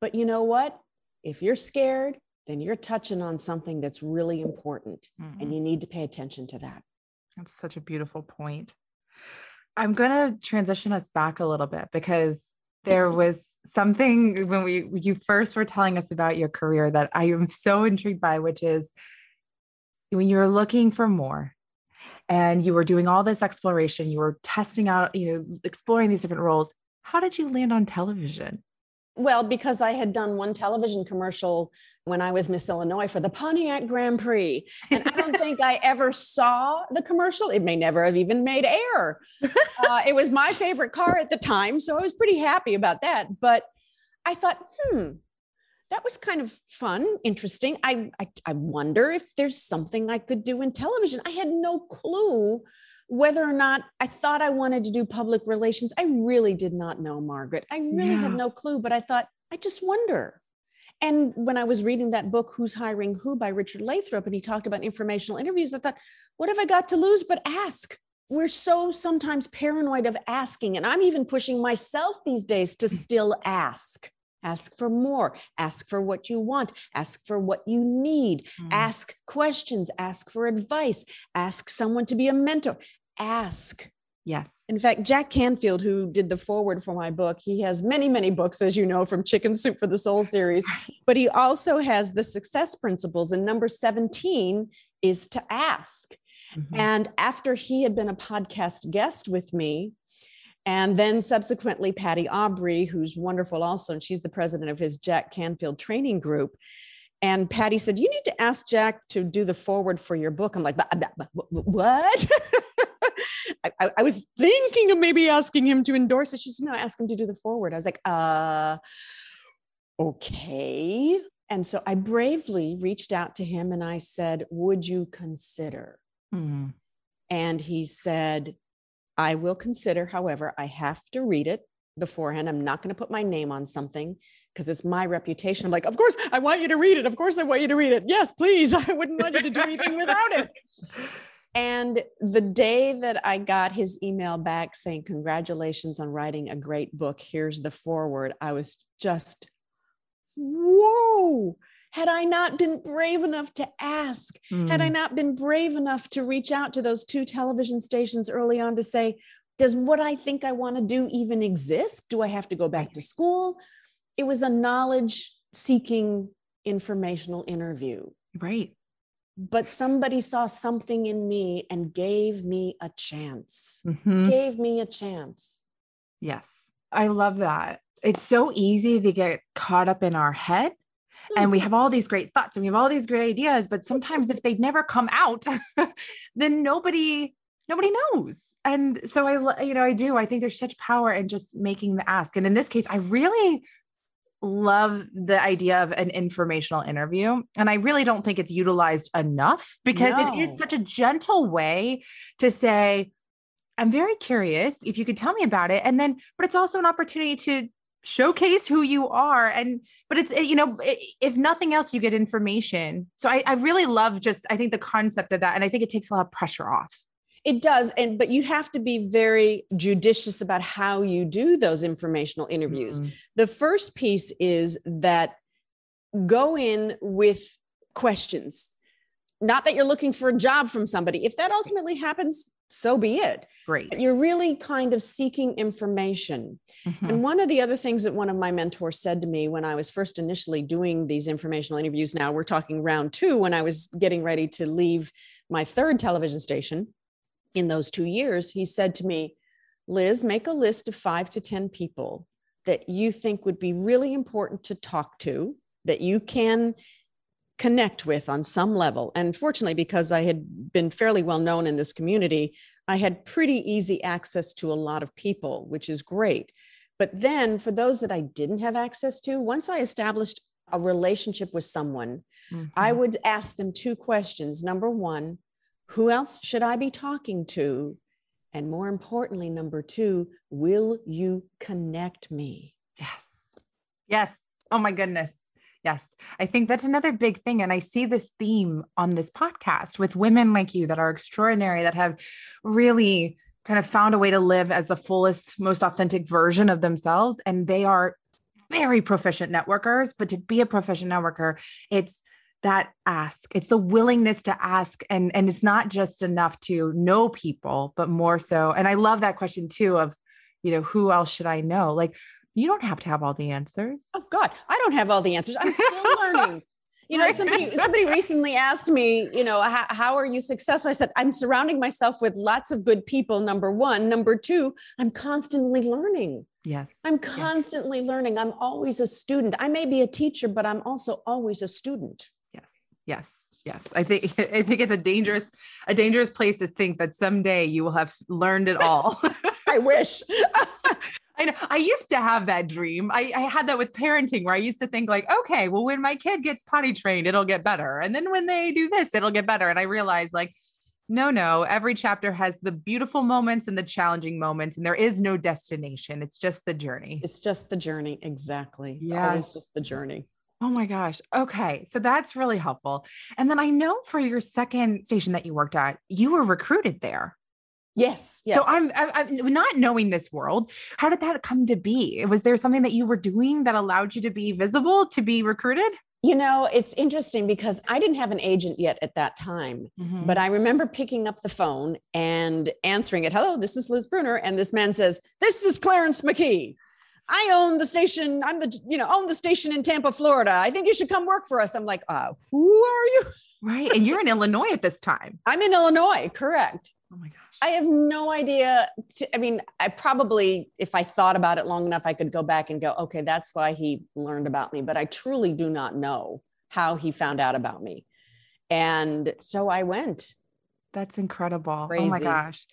[SPEAKER 2] But you know what? If you're scared, then you're touching on something that's really important mm-hmm. and you need to pay attention to that.
[SPEAKER 1] That's such a beautiful point. I'm going to transition us back a little bit because there was something when we you first were telling us about your career that I am so intrigued by, which is when you were looking for more and you were doing all this exploration, you were testing out, you know, exploring these different roles. How did you land on television?
[SPEAKER 2] Well, because I had done one television commercial when I was Miss Illinois for the Pontiac Grand Prix. And I don't think I ever saw the commercial. It may never have even made air. Uh, it was my favorite car at the time. So I was pretty happy about that. But I thought, hmm, that was kind of fun, interesting. I, I, I wonder if there's something I could do in television. I had no clue whether or not I thought I wanted to do public relations, I really did not know, Margaret. I really yeah. had no clue, but I thought, I just wonder. And when I was reading that book, Who's Hiring Who by Richard Lathrop, and he talked about informational interviews, I thought, what have I got to lose but ask? We're so sometimes paranoid of asking. And I'm even pushing myself these days to still ask. Ask for more. Ask for what you want. Ask for what you need. Mm. Ask questions. Ask for advice. Ask someone to be a mentor ask.
[SPEAKER 1] Yes.
[SPEAKER 2] In fact, Jack Canfield, who did the foreword for my book, he has many, many books, as you know, from Chicken Soup for the Soul series, but he also has the success principles. And number 17 is to ask. Mm-hmm. And after he had been a podcast guest with me, and then subsequently, Patty Aubery, who's wonderful also, and she's the president of his Jack Canfield training group. And Patty said, You need to ask Jack to do the foreword for your book. I'm like, What? I, I, was thinking of maybe asking him to endorse it. She said, no, ask him to do the foreword. I was like, uh, okay. And so I bravely reached out to him and I said, would you consider? Mm-hmm. And he said, I will consider. However, I have to read it beforehand. I'm not going to put my name on something because it's my reputation. I'm like, of course, I want you to read it. Of course, I want you to read it. Yes, please. I wouldn't want you to do anything without it. And the day that I got his email back saying, Congratulations on writing a great book, here's the foreword, I was just whoa, had I not been brave enough to ask, mm. had I mm. not been brave enough to reach out to those two television stations early on to say, does what I think I want to do even exist? Do I have to go back to school? It was a knowledge seeking informational interview.
[SPEAKER 1] Right.
[SPEAKER 2] But somebody saw something in me and gave me a chance. Mm-hmm. Gave me a chance.
[SPEAKER 1] Yes. I love that. It's so easy to get caught up in our head and we mm-hmm. have all these great thoughts and we have all these great ideas but sometimes if they never come out then nobody nobody knows and so i you know i do i think there's such power in just making the ask and in this case i really love the idea of an informational interview and i really don't think it's utilized enough because no. it is such a gentle way to say i'm very curious if you could tell me about it and then but it's also an opportunity to showcase who you are and but it's you know if nothing else you get information so I, I really love just i think the concept of that and i think it takes a lot of pressure off
[SPEAKER 2] it does and but you have to be very judicious about how you do those informational interviews mm-hmm. the first piece is that go in with questions not that you're looking for a job from somebody if that ultimately happens so be it.
[SPEAKER 1] Great.
[SPEAKER 2] But you're really kind of seeking information. Mm-hmm. And one of the other things that one of my mentors said to me when I was first initially doing these informational interviews, now we're talking round two, when I was getting ready to leave my third television station in those two years, he said to me, Liz, make a list of five to 10 people that you think would be really important to talk to, that you can connect with on some level. And fortunately, because I had been fairly well known in this community, I had pretty easy access to a lot of people, which is great. But then for those that I didn't have access to, once I established a relationship with someone, mm-hmm. I would ask them two questions. Number one, who else should I be talking to? And more importantly, number two, will you connect me?
[SPEAKER 1] Yes. Yes. Oh my goodness. Yes. I think that's another big thing. And I see this theme on this podcast with women like you that are extraordinary, that have really kind of found a way to live as the fullest, most authentic version of themselves. And they are very proficient networkers. But to be a proficient networker, it's that ask it's the willingness to ask and and it's not just enough to know people but more so and i love that question too of you know who else should i know like you don't have to have all the answers.
[SPEAKER 2] Oh God, I don't have all the answers. I'm still learning. You know, somebody somebody recently asked me, you know, how, how are you successful? I said, I'm surrounding myself with lots of good people. Number one, number two, I'm constantly learning.
[SPEAKER 1] Yes.
[SPEAKER 2] I'm constantly yes. learning. I'm always a student. I may be a teacher, but I'm also always a student.
[SPEAKER 1] Yes. Yes. I think I think it's a dangerous a dangerous place to think that someday you will have learned it all.
[SPEAKER 2] I wish.
[SPEAKER 1] I know. I used to have that dream. I, I had that with parenting where I used to think like, okay, well, when my kid gets potty trained, it'll get better. And then when they do this, it'll get better. And I realized like, no, no, every chapter has the beautiful moments and the challenging moments, and there is no destination. It's just the journey.
[SPEAKER 2] It's just the journey. Exactly. Yeah. It's just the journey.
[SPEAKER 1] Oh my gosh. Okay. So that's really helpful. And then I know for your second station that you worked at, you were recruited there.
[SPEAKER 2] Yes, yes.
[SPEAKER 1] So I'm, I'm not knowing this world. How did that come to be? Was there something that you were doing that allowed you to be visible, to be recruited?
[SPEAKER 2] You know, it's interesting because I didn't have an agent yet at that time, mm-hmm. but I remember picking up the phone and answering it. Hello, this is Liz Brunner. And this man says, This is Clarence McKee. I own the station. I'm the, you know, own the station in Tampa, Florida. I think you should come work for us. I'm like, uh, who are you?
[SPEAKER 1] Right. And you're in Illinois at this time.
[SPEAKER 2] I'm in Illinois, correct.
[SPEAKER 1] Oh my gosh.
[SPEAKER 2] I have no idea. To, I mean, I probably, if I thought about it long enough, I could go back and go, okay, that's why he learned about me. But I truly do not know how he found out about me. And so I went.
[SPEAKER 1] That's incredible. Crazy. Oh my gosh.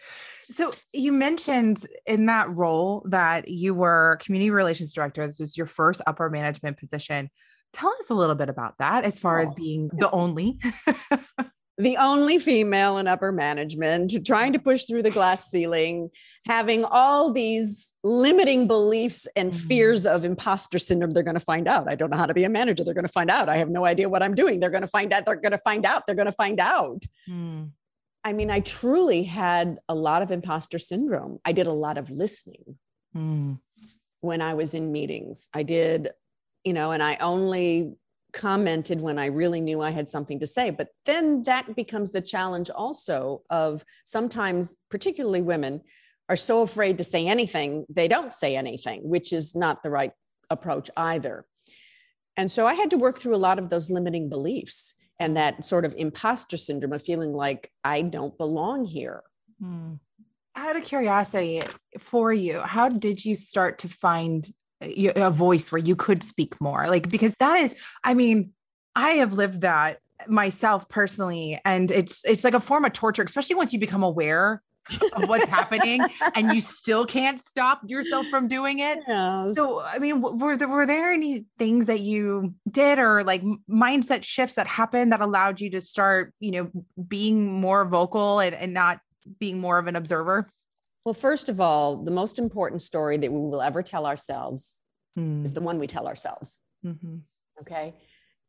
[SPEAKER 1] So you mentioned in that role that you were community relations director. This was your first upper management position. Tell us a little bit about that as far oh. as being the only.
[SPEAKER 2] the only female in upper management, trying to push through the glass ceiling, having all these limiting beliefs and mm-hmm. fears of imposter syndrome. They're going to find out. I don't know how to be a manager. They're going to find out. I have no idea what I'm doing. They're going to find out. They're going to find out. They're going to find out. Mm. I mean, I truly had a lot of imposter syndrome. I did a lot of listening mm. when I was in meetings. I did you know, and I only commented when I really knew I had something to say. But then that becomes the challenge also of sometimes, particularly women, are so afraid to say anything, they don't say anything, which is not the right approach either. And so I had to work through a lot of those limiting beliefs and that sort of imposter syndrome of feeling like I don't belong here. Hmm.
[SPEAKER 1] Out of curiosity for you, how did you start to find a voice where you could speak more? Like, because that is, I mean, I have lived that myself personally and it's it's like a form of torture especially once you become aware of what's happening and you still can't stop yourself from doing it. Yes. So, I mean, were there, were there any things that you did or like mindset shifts that happened that allowed you to start, you know, being more vocal and, and not being more of an observer?
[SPEAKER 2] Well, first of all, the most important story that we will ever tell ourselves mm. is the one we tell ourselves. Mm-hmm. Okay.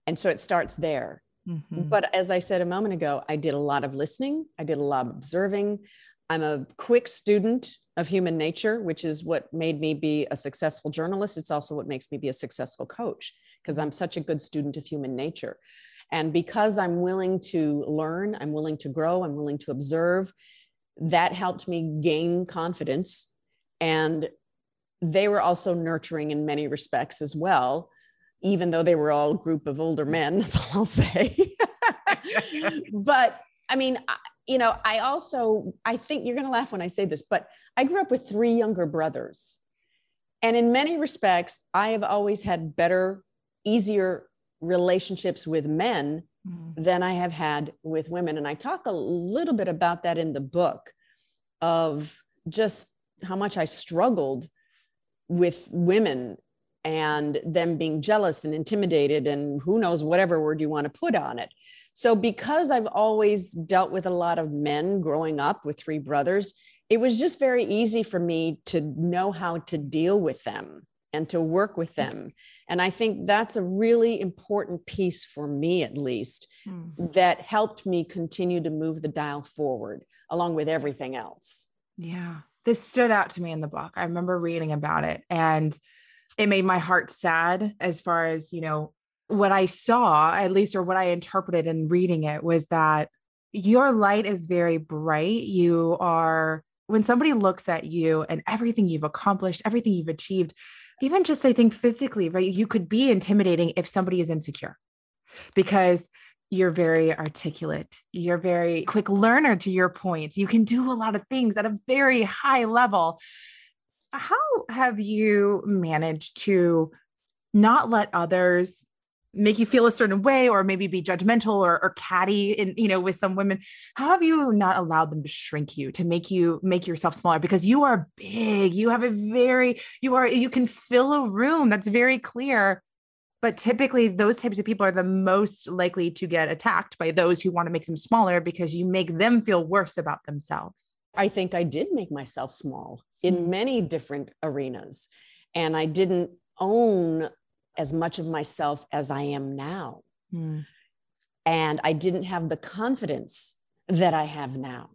[SPEAKER 2] And so it starts there. Mm-hmm. But as I said a moment ago, I did a lot of listening, I did a lot of observing, I'm a quick student of human nature, which is what made me be a successful journalist. It's also what makes me be a successful coach because I'm such a good student of human nature. And because I'm willing to learn, I'm willing to grow, I'm willing to observe, that helped me gain confidence. And they were also nurturing in many respects as well, even though they were all a group of older men, that's all I'll say. but I mean, you know, I also, I think you're going to laugh when I say this, but I grew up with three younger brothers. And in many respects, I have always had better, easier relationships with men mm. than I have had with women. And I talk a little bit about that in the book of just how much I struggled with women and them being jealous and intimidated and who knows whatever word you want to put on it. So because I've always dealt with a lot of men growing up with three brothers, it was just very easy for me to know how to deal with them and to work with them. And I think that's a really important piece for me, at least, mm. that helped me continue to move the dial forward along with everything else.
[SPEAKER 1] Yeah. This stood out to me in the book. I remember reading about it and it made my heart sad as far as, you know, what I saw, at least, or what I interpreted in reading it was that your light is very bright. You are, when somebody looks at you and everything you've accomplished, everything you've achieved, even just I think physically, right? You could be intimidating if somebody is insecure because you're very articulate. You're very quick learner to your points. You can do a lot of things at a very high level how have you managed to not let others make you feel a certain way or maybe be judgmental or, or catty in you know with some women? How have you not allowed them to shrink you to make you make yourself smaller? Because you are big you have a very you are you can fill a room that's very clear. But typically those types of people are the most likely to get attacked by those who want to make them smaller because you make them feel worse about themselves
[SPEAKER 2] I think I did make myself small in mm. many different arenas. And I didn't own as much of myself as I am now. Mm. And I didn't have the confidence that I have now.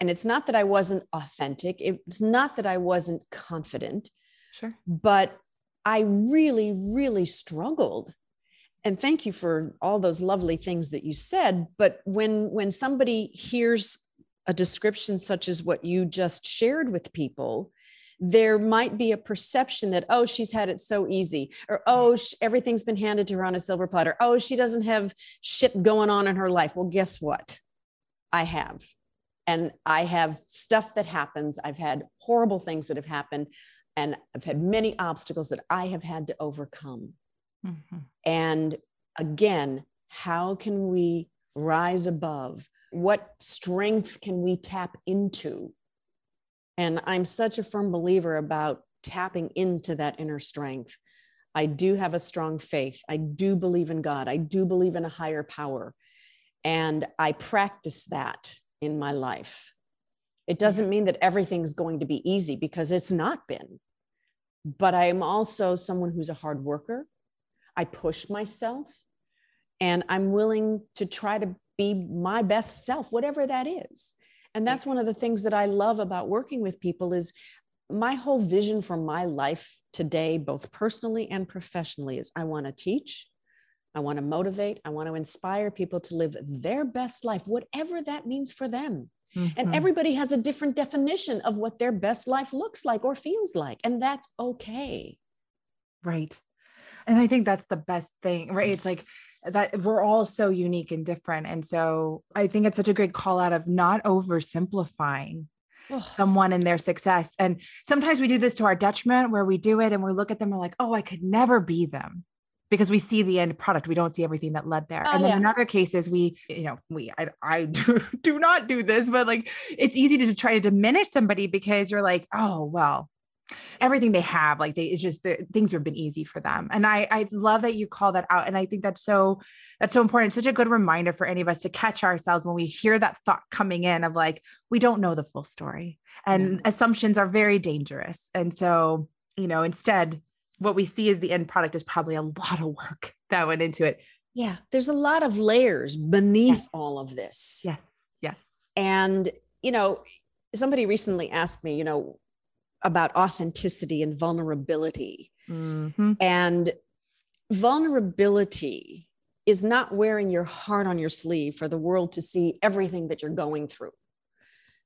[SPEAKER 2] And it's not that I wasn't authentic, it's not that I wasn't confident.
[SPEAKER 1] Sure.
[SPEAKER 2] But I really, really struggled. And thank you for all those lovely things that you said. But when when somebody hears a description such as what you just shared with people, there might be a perception that, oh, she's had it so easy, or oh, sh- everything's been handed to her on a silver platter. Oh, she doesn't have shit going on in her life. Well, guess what? I have. And I have stuff that happens. I've had horrible things that have happened, and I've had many obstacles that I have had to overcome. Mm-hmm. And again, how can we rise above what strength can we tap into? And I'm such a firm believer about tapping into that inner strength. I do have a strong faith. I do believe in God. I do believe in a higher power. And I practice that in my life. It doesn't mean that everything's going to be easy because it's not been. But I am also someone who's a hard worker. I push myself and I'm willing to try to be my best self, whatever that is. And that's one of the things that I love about working with people is my whole vision for my life today, both personally and professionally, is I want to teach, I want to motivate, I want to inspire people to live their best life, whatever that means for them. Mm-hmm. And everybody has a different definition of what their best life looks like or feels like. And that's okay.
[SPEAKER 1] Right. And I think that's the best thing, right? It's like that we're all so unique and different. And so I think it's such a great call out of not oversimplifying someone and their success. And sometimes we do this to our detriment where we do it and we look at them and we're like, oh, I could never be them because we see the end product. We don't see everything that led there. Oh, and then yeah. in other cases, we, you know, we, I, I do, do not do this, but like it's easy to try to diminish somebody because you're like, oh, well, everything they have like they it's just the, things have been easy for them. And i i love that you call that out and i think that's so that's so important. It's such a good reminder for any of us to catch ourselves when we hear that thought coming in of like we don't know the full story and yeah. assumptions are very dangerous. And so you know instead what we see as the end product is probably a lot of work that went into it.
[SPEAKER 2] Yeah there's a lot of layers beneath yes. all of this.
[SPEAKER 1] Yes yes.
[SPEAKER 2] And you know somebody recently asked me you know about authenticity and vulnerability. Mm-hmm. And vulnerability is not wearing your heart on your sleeve for the world to see everything that you're going through.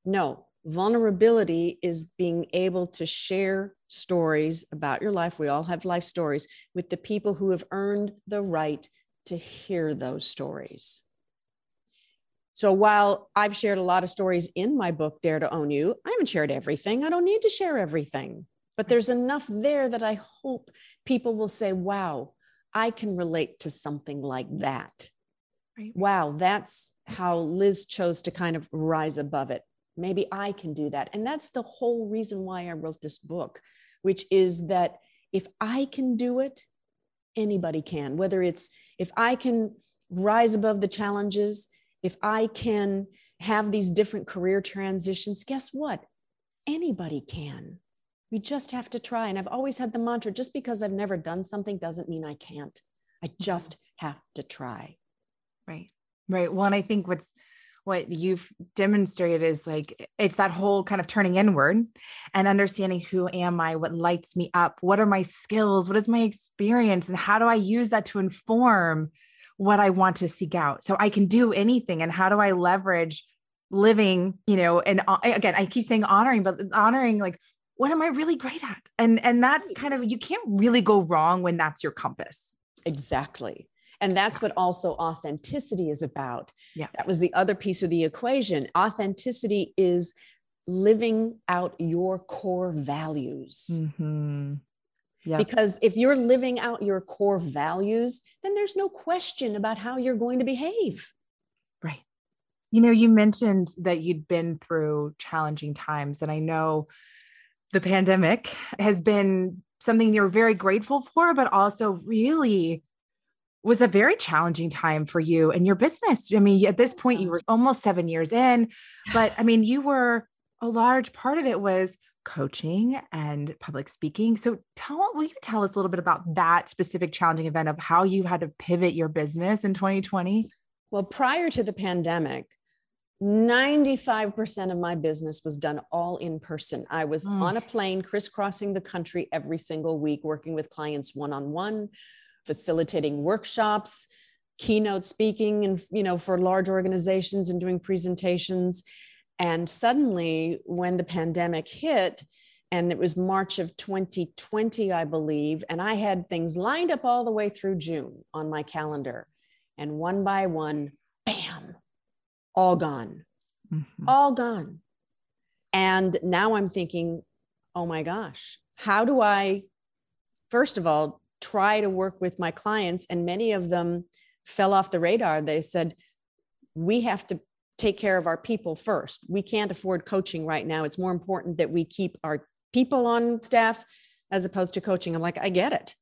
[SPEAKER 2] No, vulnerability is being able to share stories about your life. We all have life stories with the people who have earned the right to hear those stories. So while I've shared a lot of stories in my book, Dare to Own You, I haven't shared everything. I don't need to share everything, but there's enough there that I hope people will say, wow, I can relate to something like that. Right. Wow, that's how Liz chose to kind of rise above it. Maybe I can do that. And that's the whole reason why I wrote this book, which is that if I can do it, anybody can, whether it's if I can rise above the challenges, if I can have these different career transitions, guess what? Anybody can. We just have to try. And I've always had the mantra just because I've never done something doesn't mean I can't. I just have to try.
[SPEAKER 1] Right. Right. Well, and I think what's what you've demonstrated is like it's that whole kind of turning inward and understanding who am I, what lights me up, what are my skills, what is my experience, and how do I use that to inform what I want to seek out. So I can do anything. And how do I leverage living, you know, and uh, again, I keep saying honoring, but honoring like, what am I really great at? And and that's kind of you can't really go wrong when that's your compass.
[SPEAKER 2] Exactly. And that's what also authenticity is about.
[SPEAKER 1] Yeah.
[SPEAKER 2] That was the other piece of the equation. Authenticity is living out your core values. Mm-hmm. Yeah. Because if you're living out your core values, then there's no question about how you're going to behave.
[SPEAKER 1] Right. You know, you mentioned that you'd been through challenging times, and I know the pandemic has been something you're very grateful for, but also really was a very challenging time for you and your business. I mean, at this point, you were almost seven years in, but I mean, you were a large part of it was coaching and public speaking. So tell will you tell us a little bit about that specific challenging event of how you had to pivot your business in 2020?
[SPEAKER 2] Well, prior to the pandemic, 95% of my business was done all in person. I was mm. on a plane crisscrossing the country every single week working with clients one-on-one, facilitating workshops, keynote speaking and you know for large organizations and doing presentations and suddenly, when the pandemic hit, and it was March of 2020, I believe, and I had things lined up all the way through June on my calendar. And one by one, bam, all gone, mm-hmm. all gone. And now I'm thinking, oh my gosh, how do I, first of all, try to work with my clients? And many of them fell off the radar. They said, we have to take care of our people first. We can't afford coaching right now. It's more important that we keep our people on staff as opposed to coaching. I'm like, I get it.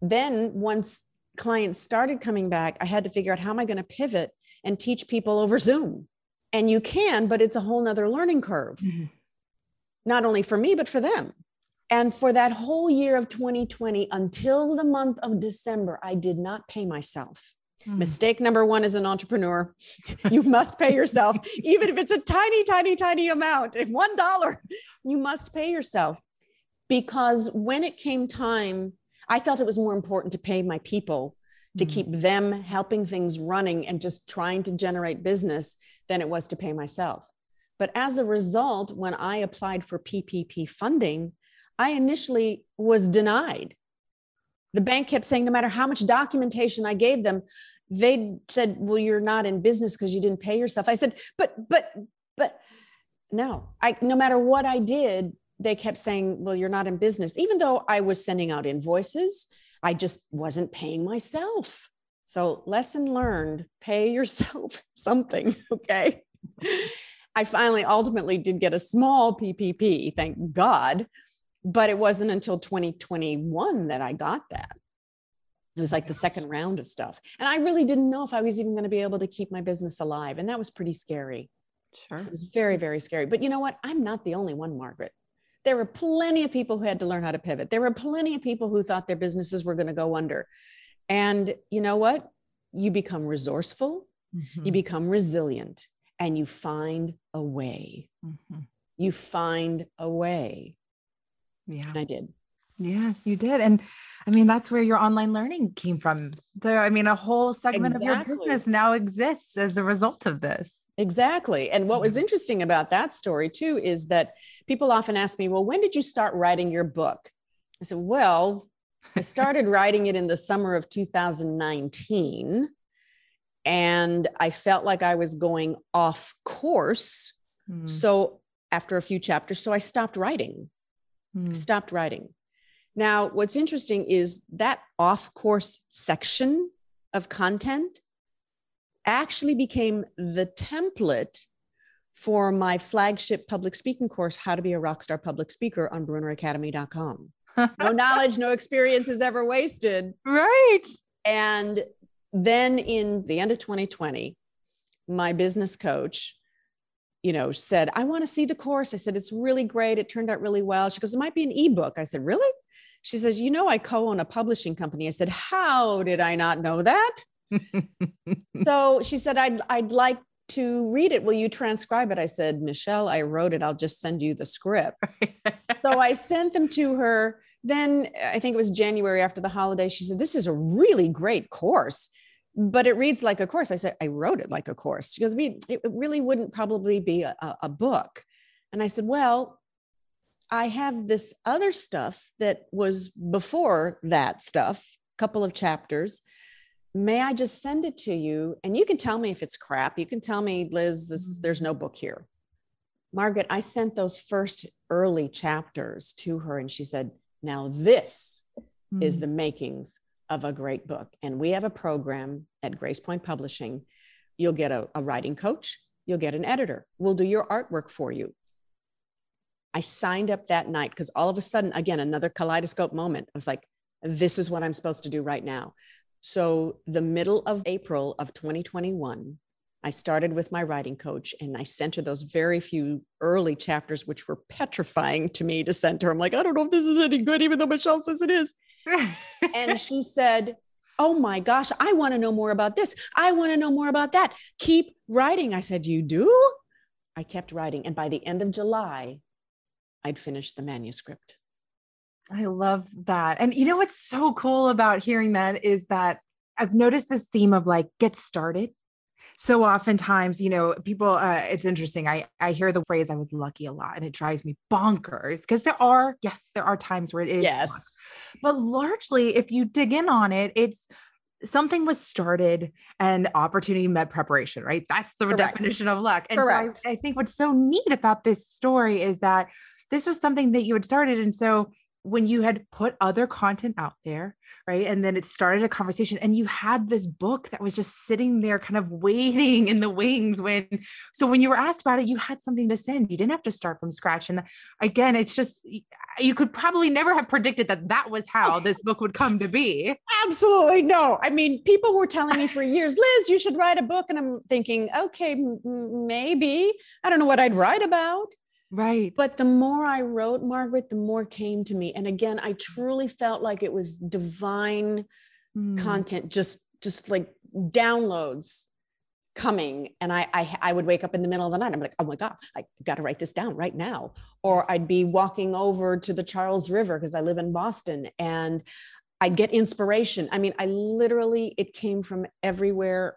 [SPEAKER 2] Then once clients started coming back, I had to figure out how am I going to pivot and teach people over Zoom? And you can, but it's a whole nother learning curve, mm-hmm. not only for me, but for them. And for that whole year of 2020, until the month of December, I did not pay myself. Mm. Mistake number one as an entrepreneur you must pay yourself, even if it's a tiny, tiny, tiny amount. If one dollar, you must pay yourself. Because when it came time, I felt it was more important to pay my people to mm. keep them helping things running and just trying to generate business than it was to pay myself. But as a result, when I applied for PPP funding, I initially was denied the bank kept saying no matter how much documentation I gave them, they said, "Well, you're not in business because you didn't pay yourself." I said, "But, but, but, no. I no matter what I did, they kept saying, "Well, you're not in business," even though I was sending out invoices. I just wasn't paying myself. So, lesson learned: pay yourself something. Okay. I finally ultimately did get a small PPP, thank God but it wasn't until 2021 that I got that. It was like the second round of stuff. And I really didn't know if I was even going to be able to keep my business alive. And that was pretty scary.
[SPEAKER 1] Sure.
[SPEAKER 2] It was very, very scary. But you know what? I'm not the only one, Margaret. There were plenty of people who had to learn how to pivot. There were plenty of people who thought their businesses were going to go under. And you know what? You become resourceful, mm-hmm. you become resilient, and you find a way. Mm-hmm. You find a way.
[SPEAKER 1] Yeah.
[SPEAKER 2] And I did.
[SPEAKER 1] Yeah, you did. And I mean, that's where your online learning came from. So, I mean, a whole segment exactly. of your business now exists as a result of this.
[SPEAKER 2] Exactly. And what was interesting about that story, too, is that people often ask me, well, when did you start writing your book? I said, well, I started writing it in the summer of 2019. And I felt like I was going off course. Mm. So, after a few chapters, so I stopped writing mm. stopped writing. Now, what's interesting is that off course section of content actually became the template for my flagship public speaking course, How to Be a Rockstar Public Speaker on BrunnerAcademy.com. no knowledge, no experience is ever wasted.
[SPEAKER 1] Right.
[SPEAKER 2] And then in the end of 2020, my business coach you know, said, I want to see the course. I said, it's really great. It turned out really well. She goes, it might be an ebook. I said, really? She says, you know, I co-own a publishing company. I said, how did I not know that? so she said, I'd, I'd like to read it. Will you transcribe it? I said, Michelle, I wrote it. I'll just send you the script. so I sent them to her. Then uh, I think it was January after the holiday. She said, This is a really great course but it reads like a course. I said, I wrote it like a course. She goes, it really wouldn't probably be a, a book. And I said, well, I have this other stuff that was before that stuff, a couple of chapters. May I just send it to you? And you can tell me if it's crap. You can tell me, Liz, this, mm-hmm. there's no book here. Margaret, I sent those first early chapters to her, and she said, Now this mm. is the makings of a great book. And we have a program at Grace Point Publishing. You'll get a, a writing coach, you'll get an editor. We'll do your artwork for you. I signed up that night because all of a sudden, again, another kaleidoscope moment. I was like, this is what I'm supposed to do right now. So, the middle of April of 2021, I started with my writing coach and I sent her those very few early chapters, which were petrifying to me to send her. I'm like, I don't know if this is any good, even though Michelle says it is and she said, Oh my gosh, I want to know more about this. I want to know more about that. Keep writing. I said, You do? I kept writing. And by the end of July, I'd finished the manuscript.
[SPEAKER 1] I love that. And you know what's so cool about hearing that is that I've noticed this theme of like get started. So oftentimes, you know, people uh it's interesting. I I hear the phrase I was lucky a lot and it drives me bonkers because there are yes, there are times where it is
[SPEAKER 2] yes.
[SPEAKER 1] But largely, if you dig in on it, it's something was started and opportunity met preparation, right? That's the Correct. definition of luck. And Correct. so I, I think what's so neat about this story is that this was something that you had started. And so when you had put other content out there, right? And then it started a conversation and you had this book that was just sitting there kind of waiting in the wings when so when you were asked about it, you had something to send. You didn't have to start from scratch. And again, it's just you could probably never have predicted that that was how this book would come to be.
[SPEAKER 2] Absolutely no. I mean, people were telling me for years, Liz, you should write a book and I'm thinking, okay, m- maybe. I don't know what I'd write about.
[SPEAKER 1] Right.
[SPEAKER 2] But the more I wrote, Margaret, the more came to me. And again, I truly felt like it was divine mm. content just just like downloads coming and I, I i would wake up in the middle of the night i'm like oh my god i got to write this down right now or i'd be walking over to the charles river because i live in boston and i'd get inspiration i mean i literally it came from everywhere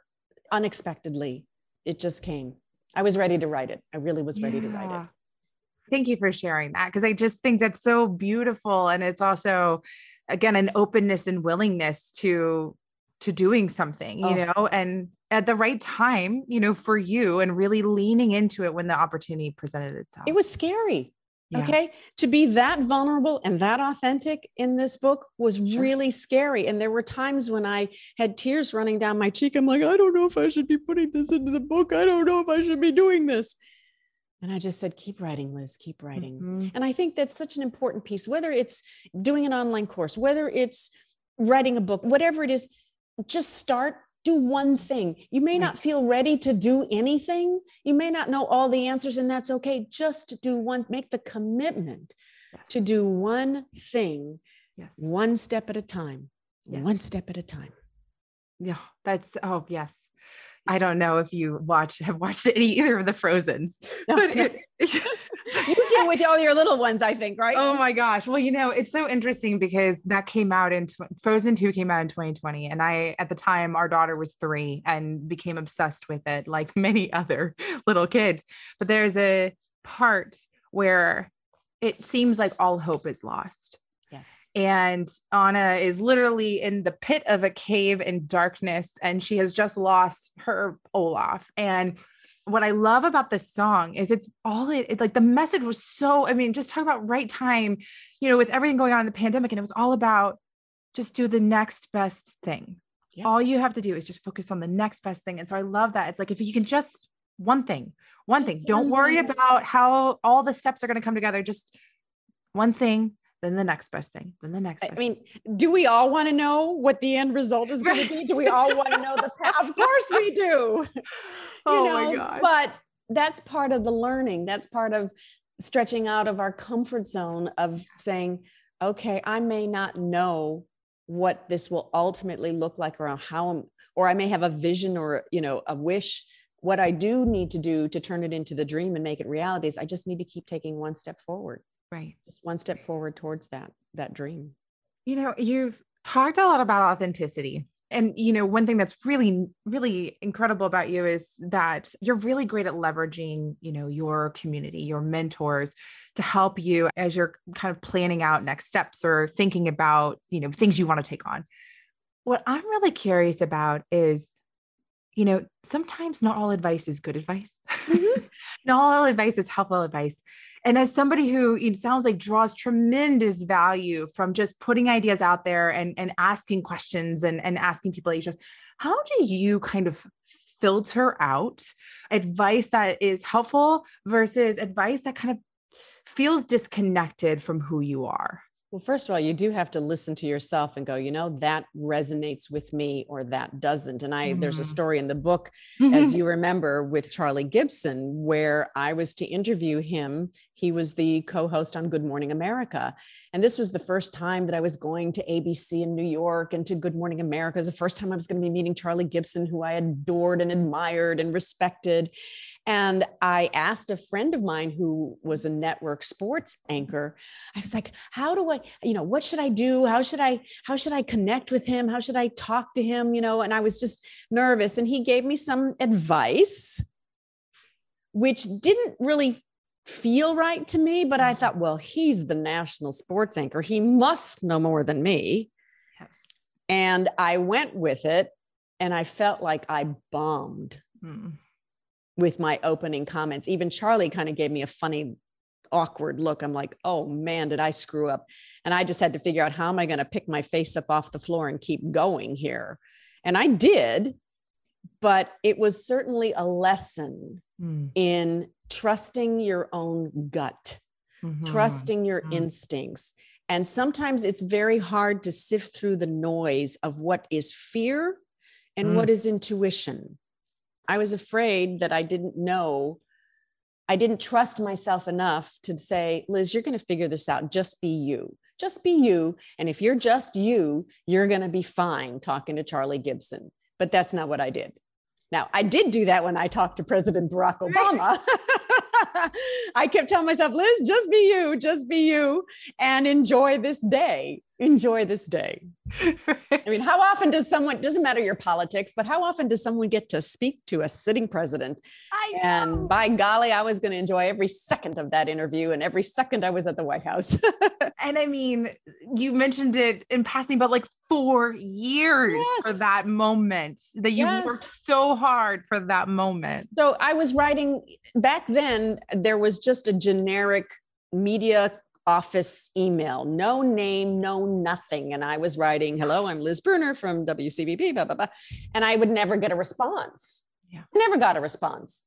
[SPEAKER 2] unexpectedly it just came i was ready to write it i really was ready yeah. to write it
[SPEAKER 1] thank you for sharing that because i just think that's so beautiful and it's also again an openness and willingness to to doing something you oh. know and at the right time you know for you and really leaning into it when the opportunity presented itself
[SPEAKER 2] it was scary yeah. okay to be that vulnerable and that authentic in this book was sure. really scary and there were times when i had tears running down my cheek i'm like i don't know if i should be putting this into the book i don't know if i should be doing this and I just said, keep writing, Liz, keep writing. Mm-hmm. And I think that's such an important piece, whether it's doing an online course, whether it's writing a book, whatever it is, just start, do one thing. You may not feel ready to do anything. You may not know all the answers, and that's okay. Just do one, make the commitment yes. to do one thing, yes. one step at a time, yes. one step at a time.
[SPEAKER 1] Yeah, that's, oh, yes. I don't know if you watch have watched any either of the Frozen's, but it,
[SPEAKER 2] you do with all your little ones, I think, right?
[SPEAKER 1] Oh my gosh! Well, you know, it's so interesting because that came out in Frozen Two came out in 2020, and I at the time our daughter was three and became obsessed with it, like many other little kids. But there's a part where it seems like all hope is lost.
[SPEAKER 2] Yes.
[SPEAKER 1] And Anna is literally in the pit of a cave in darkness, and she has just lost her Olaf. And what I love about this song is it's all it, it, like the message was so, I mean, just talk about right time, you know, with everything going on in the pandemic. And it was all about just do the next best thing. Yeah. All you have to do is just focus on the next best thing. And so I love that. It's like if you can just one thing, one just thing, don't worry about how all the steps are going to come together. Just one thing, then the next best thing, then the next. I
[SPEAKER 2] mean, thing. do we all want to know what the end result is going to be? Do we all want to know the path? Of course we do.
[SPEAKER 1] oh know, my god!
[SPEAKER 2] But that's part of the learning. That's part of stretching out of our comfort zone of saying, okay, I may not know what this will ultimately look like or how I'm, or I may have a vision or you know a wish. What I do need to do to turn it into the dream and make it reality is I just need to keep taking one step forward
[SPEAKER 1] right.
[SPEAKER 2] Just one step forward towards that that dream.
[SPEAKER 1] You know you've talked a lot about authenticity. And you know one thing that's really really incredible about you is that you're really great at leveraging you know your community your mentors to help you as you're kind of planning out next steps or thinking about you know things you want to take on. What i'm really curious about is you know sometimes not all advice is good advice. Mm-hmm. not all advice is helpful advice and as somebody who it sounds like draws tremendous value from just putting ideas out there and, and asking questions and, and asking people how do you kind of filter out advice that is helpful versus advice that kind of feels disconnected from who you are?
[SPEAKER 2] Well, first of all, you do have to listen to yourself and go, you know, that resonates with me or that doesn't. And I, mm-hmm. there's a mm-hmm. story in the book, as you remember, with Charlie Gibson, where I was to interview him. He was the co host on Good Morning America. And this was the first time that I was going to ABC in New York and to Good Morning America. It was the first time I was going to be meeting Charlie Gibson, who I adored and admired and respected. And I asked a friend of mine who was a network sports anchor, I was like, how do I, you know, what should I do? How should I, how should I connect with him? How should I talk to him? You know, and I was just nervous. And he gave me some advice, which didn't really feel right to me, but I thought, well, he's the national sports anchor. He must know more than me. Yes. And I went with it and I felt like I bombed. Hmm with my opening comments. Even Charlie kind of gave me a funny, awkward look. I'm like, oh man, did I screw up? And I just had to figure out how am I going to pick my face up off the floor and keep going here. And I did, but it was certainly a lesson mm. in trusting your own gut, mm-hmm. trusting your mm-hmm. instincts. And sometimes it's very hard to sift through the noise of what is fear and mm. what is intuition. I was afraid that I didn't know. I didn't trust myself enough to say, Liz, you're going to figure this out. Just be you. Just be you. And if you're just you, you're going to be fine talking to Charlie Gibson. But that's not what I did. Now, I did do that when I talked to President Barack Obama. I kept telling myself, Liz, just be you, just be you, and enjoy this day. Enjoy this day. I mean, how often does someone, doesn't matter your politics, but how often does someone get to speak to a sitting president? And by golly, I was going to enjoy every second of that interview and every second I was at the White House.
[SPEAKER 1] and I mean, you mentioned it in passing, but like four years yes. for that moment that you yes. worked so hard for that moment.
[SPEAKER 2] So I was writing back then, there was just a generic media office email, no name, no nothing. And I was writing, hello, I'm Liz Brunner from WCVB, blah, blah, blah. And I would never get a response. Yeah. I never got a response.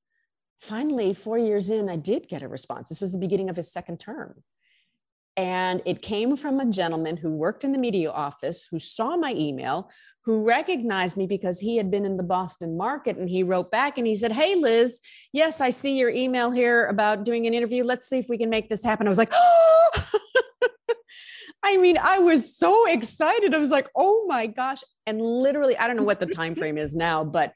[SPEAKER 2] Finally, four years in, I did get a response. This was the beginning of his second term. And it came from a gentleman who worked in the media office, who saw my email, who recognized me because he had been in the Boston market. And he wrote back and he said, Hey, Liz, yes, I see your email here about doing an interview. Let's see if we can make this happen. I was like, Oh, I mean, I was so excited. I was like, Oh my gosh. And literally, I don't know what the time frame is now, but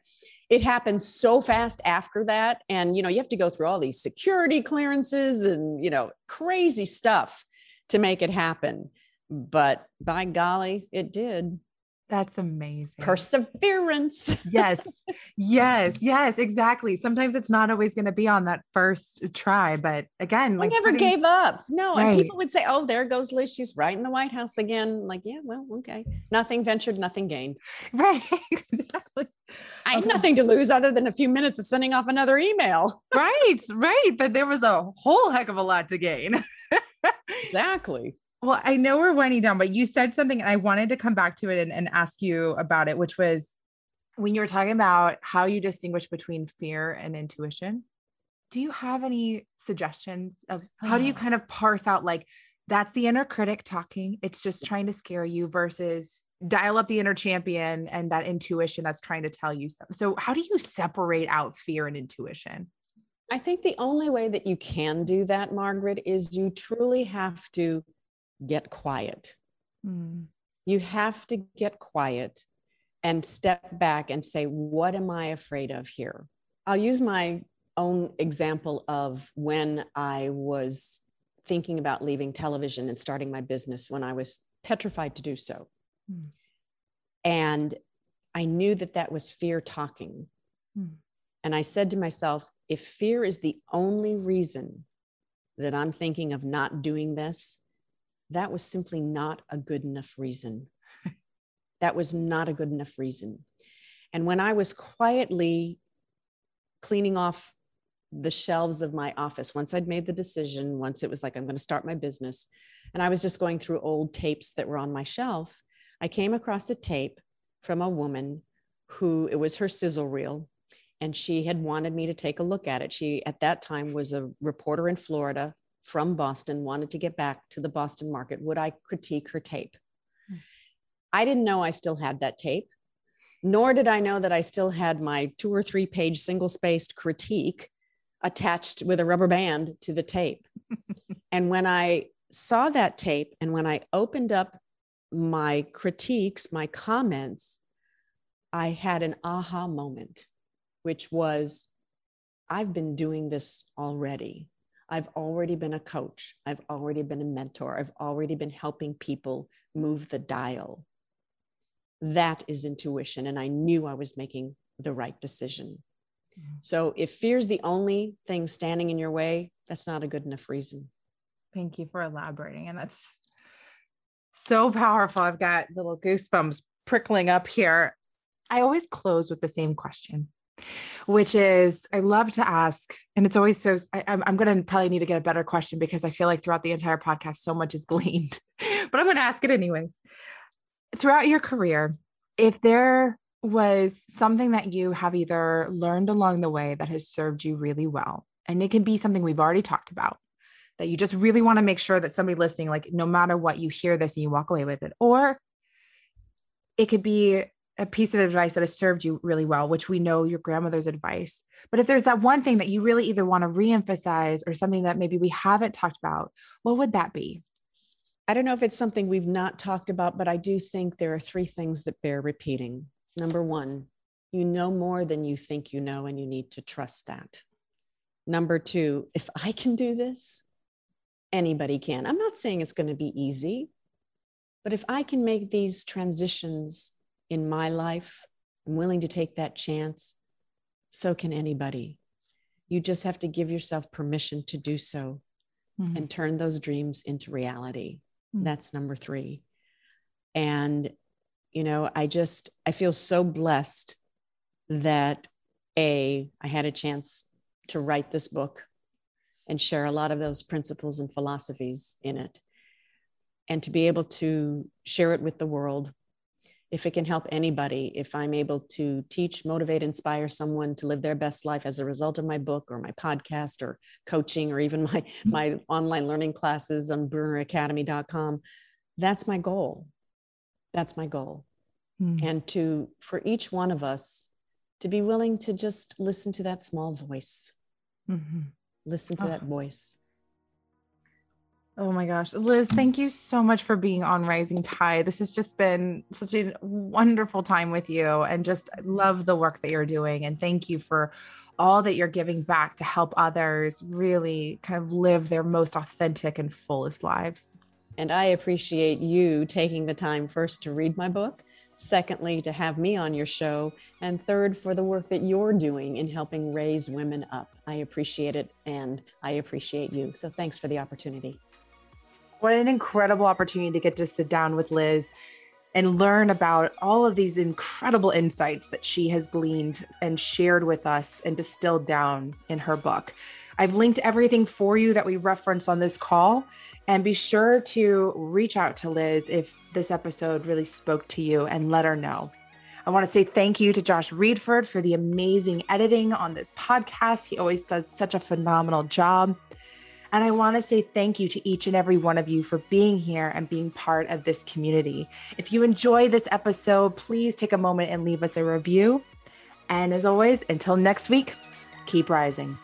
[SPEAKER 2] it happened so fast after that and you know you have to go through all these security clearances and you know crazy stuff to make it happen. But by golly, it did.
[SPEAKER 1] That's amazing.
[SPEAKER 2] Perseverance.
[SPEAKER 1] yes. Yes. Yes. Exactly. Sometimes it's not always going to be on that first try, but again,
[SPEAKER 2] like I never pretty... gave up. No. Right. And people would say, Oh, there goes Liz. She's right in the White House again. Like, yeah, well, okay. Nothing ventured, nothing gained.
[SPEAKER 1] Right. exactly.
[SPEAKER 2] I had nothing to lose other than a few minutes of sending off another email.
[SPEAKER 1] right. Right. But there was a whole heck of a lot to gain
[SPEAKER 2] exactly.
[SPEAKER 1] Well, I know we're winding down, but you said something, and I wanted to come back to it and, and ask you about it, which was when you were talking about how you distinguish between fear and intuition. Do you have any suggestions of how do you kind of parse out like that's the inner critic talking? It's just trying to scare you versus dial up the inner champion and that intuition that's trying to tell you something. So, how do you separate out fear and intuition?
[SPEAKER 2] I think the only way that you can do that, Margaret, is you truly have to get quiet. Mm. You have to get quiet and step back and say, What am I afraid of here? I'll use my own example of when I was thinking about leaving television and starting my business when I was petrified to do so. Mm. And I knew that that was fear talking. Mm. And I said to myself, if fear is the only reason that I'm thinking of not doing this, that was simply not a good enough reason. that was not a good enough reason. And when I was quietly cleaning off the shelves of my office, once I'd made the decision, once it was like, I'm going to start my business, and I was just going through old tapes that were on my shelf, I came across a tape from a woman who it was her sizzle reel and she had wanted me to take a look at it. She, at that time, was a reporter in Florida from Boston, wanted to get back to the Boston market. Would I critique her tape? Hmm. I didn't know I still had that tape, nor did I know that I still had my two or three page single spaced critique attached with a rubber band to the tape. and when I saw that tape and when I opened up my critiques, my comments, I had an aha moment which was I've been doing this already. I've already been a coach. I've already been a mentor. I've already been helping people move the dial. That is intuition. And I knew I was making the right decision. So if fear's the only thing standing in your way, that's not a good enough reason.
[SPEAKER 1] Thank you for elaborating. And that's so powerful. I've got little goosebumps prickling up here. I always close with the same question which is I love to ask, and it's always so. I, am I'm going to probably need to get a better question because I feel like throughout the entire podcast, so much is gleaned, but I'm going to ask it anyways. Throughout your career, if there was something that you have either learned along the way that has served you really well, and it can be something we've already talked about, that you just really want to make sure that somebody listening, like no matter what, you hear this and you walk away with it, or it could be a piece of advice that has served you really well, which we know your grandmother's advice. But if there's that one thing that you really either want to reemphasize or something that maybe we haven't talked about, what would that be?
[SPEAKER 2] I don't know if it's something we've not talked about, but I do think there are three things that bear repeating. Number one, you know more than you think you know, and you need to trust that. Number two, if I can do this, anybody can. I'm not saying it's going to be easy, but if I can make these transitions in my life, I'm willing to take that chance. So can anybody. You just have to give yourself permission to do so mm-hmm. and turn those dreams into reality. Mm-hmm. That's number three. And, you know, I just, I feel so blessed that A, I had a chance to write this book and share a lot of those principles and philosophies in it. And to be able to share it with the world if it can help anybody, if I'm able to teach, motivate, inspire someone to live their best life as a result of my book or my podcast or coaching or even my, mm-hmm. my online learning classes on brunneracademy.com, that's my goal. That's my goal. Mm. And to, for each one of us, to be willing to just listen to that small voice, mm-hmm. listen to oh. that voice
[SPEAKER 1] Oh my gosh. Liz, thank you so much for being on Rising Tide. This has just been such a wonderful time with you and just love the work that you're doing. And thank you for all that you're giving back to help others really kind of live their most authentic and fullest lives.
[SPEAKER 2] And I appreciate you taking the time first to read my book, secondly, to have me on your show, and third, for the work that you're doing in helping raise women up. I appreciate it and I appreciate you. So thanks for the opportunity.
[SPEAKER 1] What an incredible opportunity to get to sit down with Liz and learn about all of these incredible insights that she has gleaned and shared with us and distilled down in her book. I've linked everything for you that we referenced on this call. And be sure to reach out to Liz if this episode really spoke to you and let her know. I want to say thank you to Josh Reedford for the amazing editing on this podcast. He always does such a phenomenal job. And I want to say thank you to each and every one of you for being here and being part of this community. If you enjoy this episode, please take a moment and leave us a review. And as always, until next week, keep rising.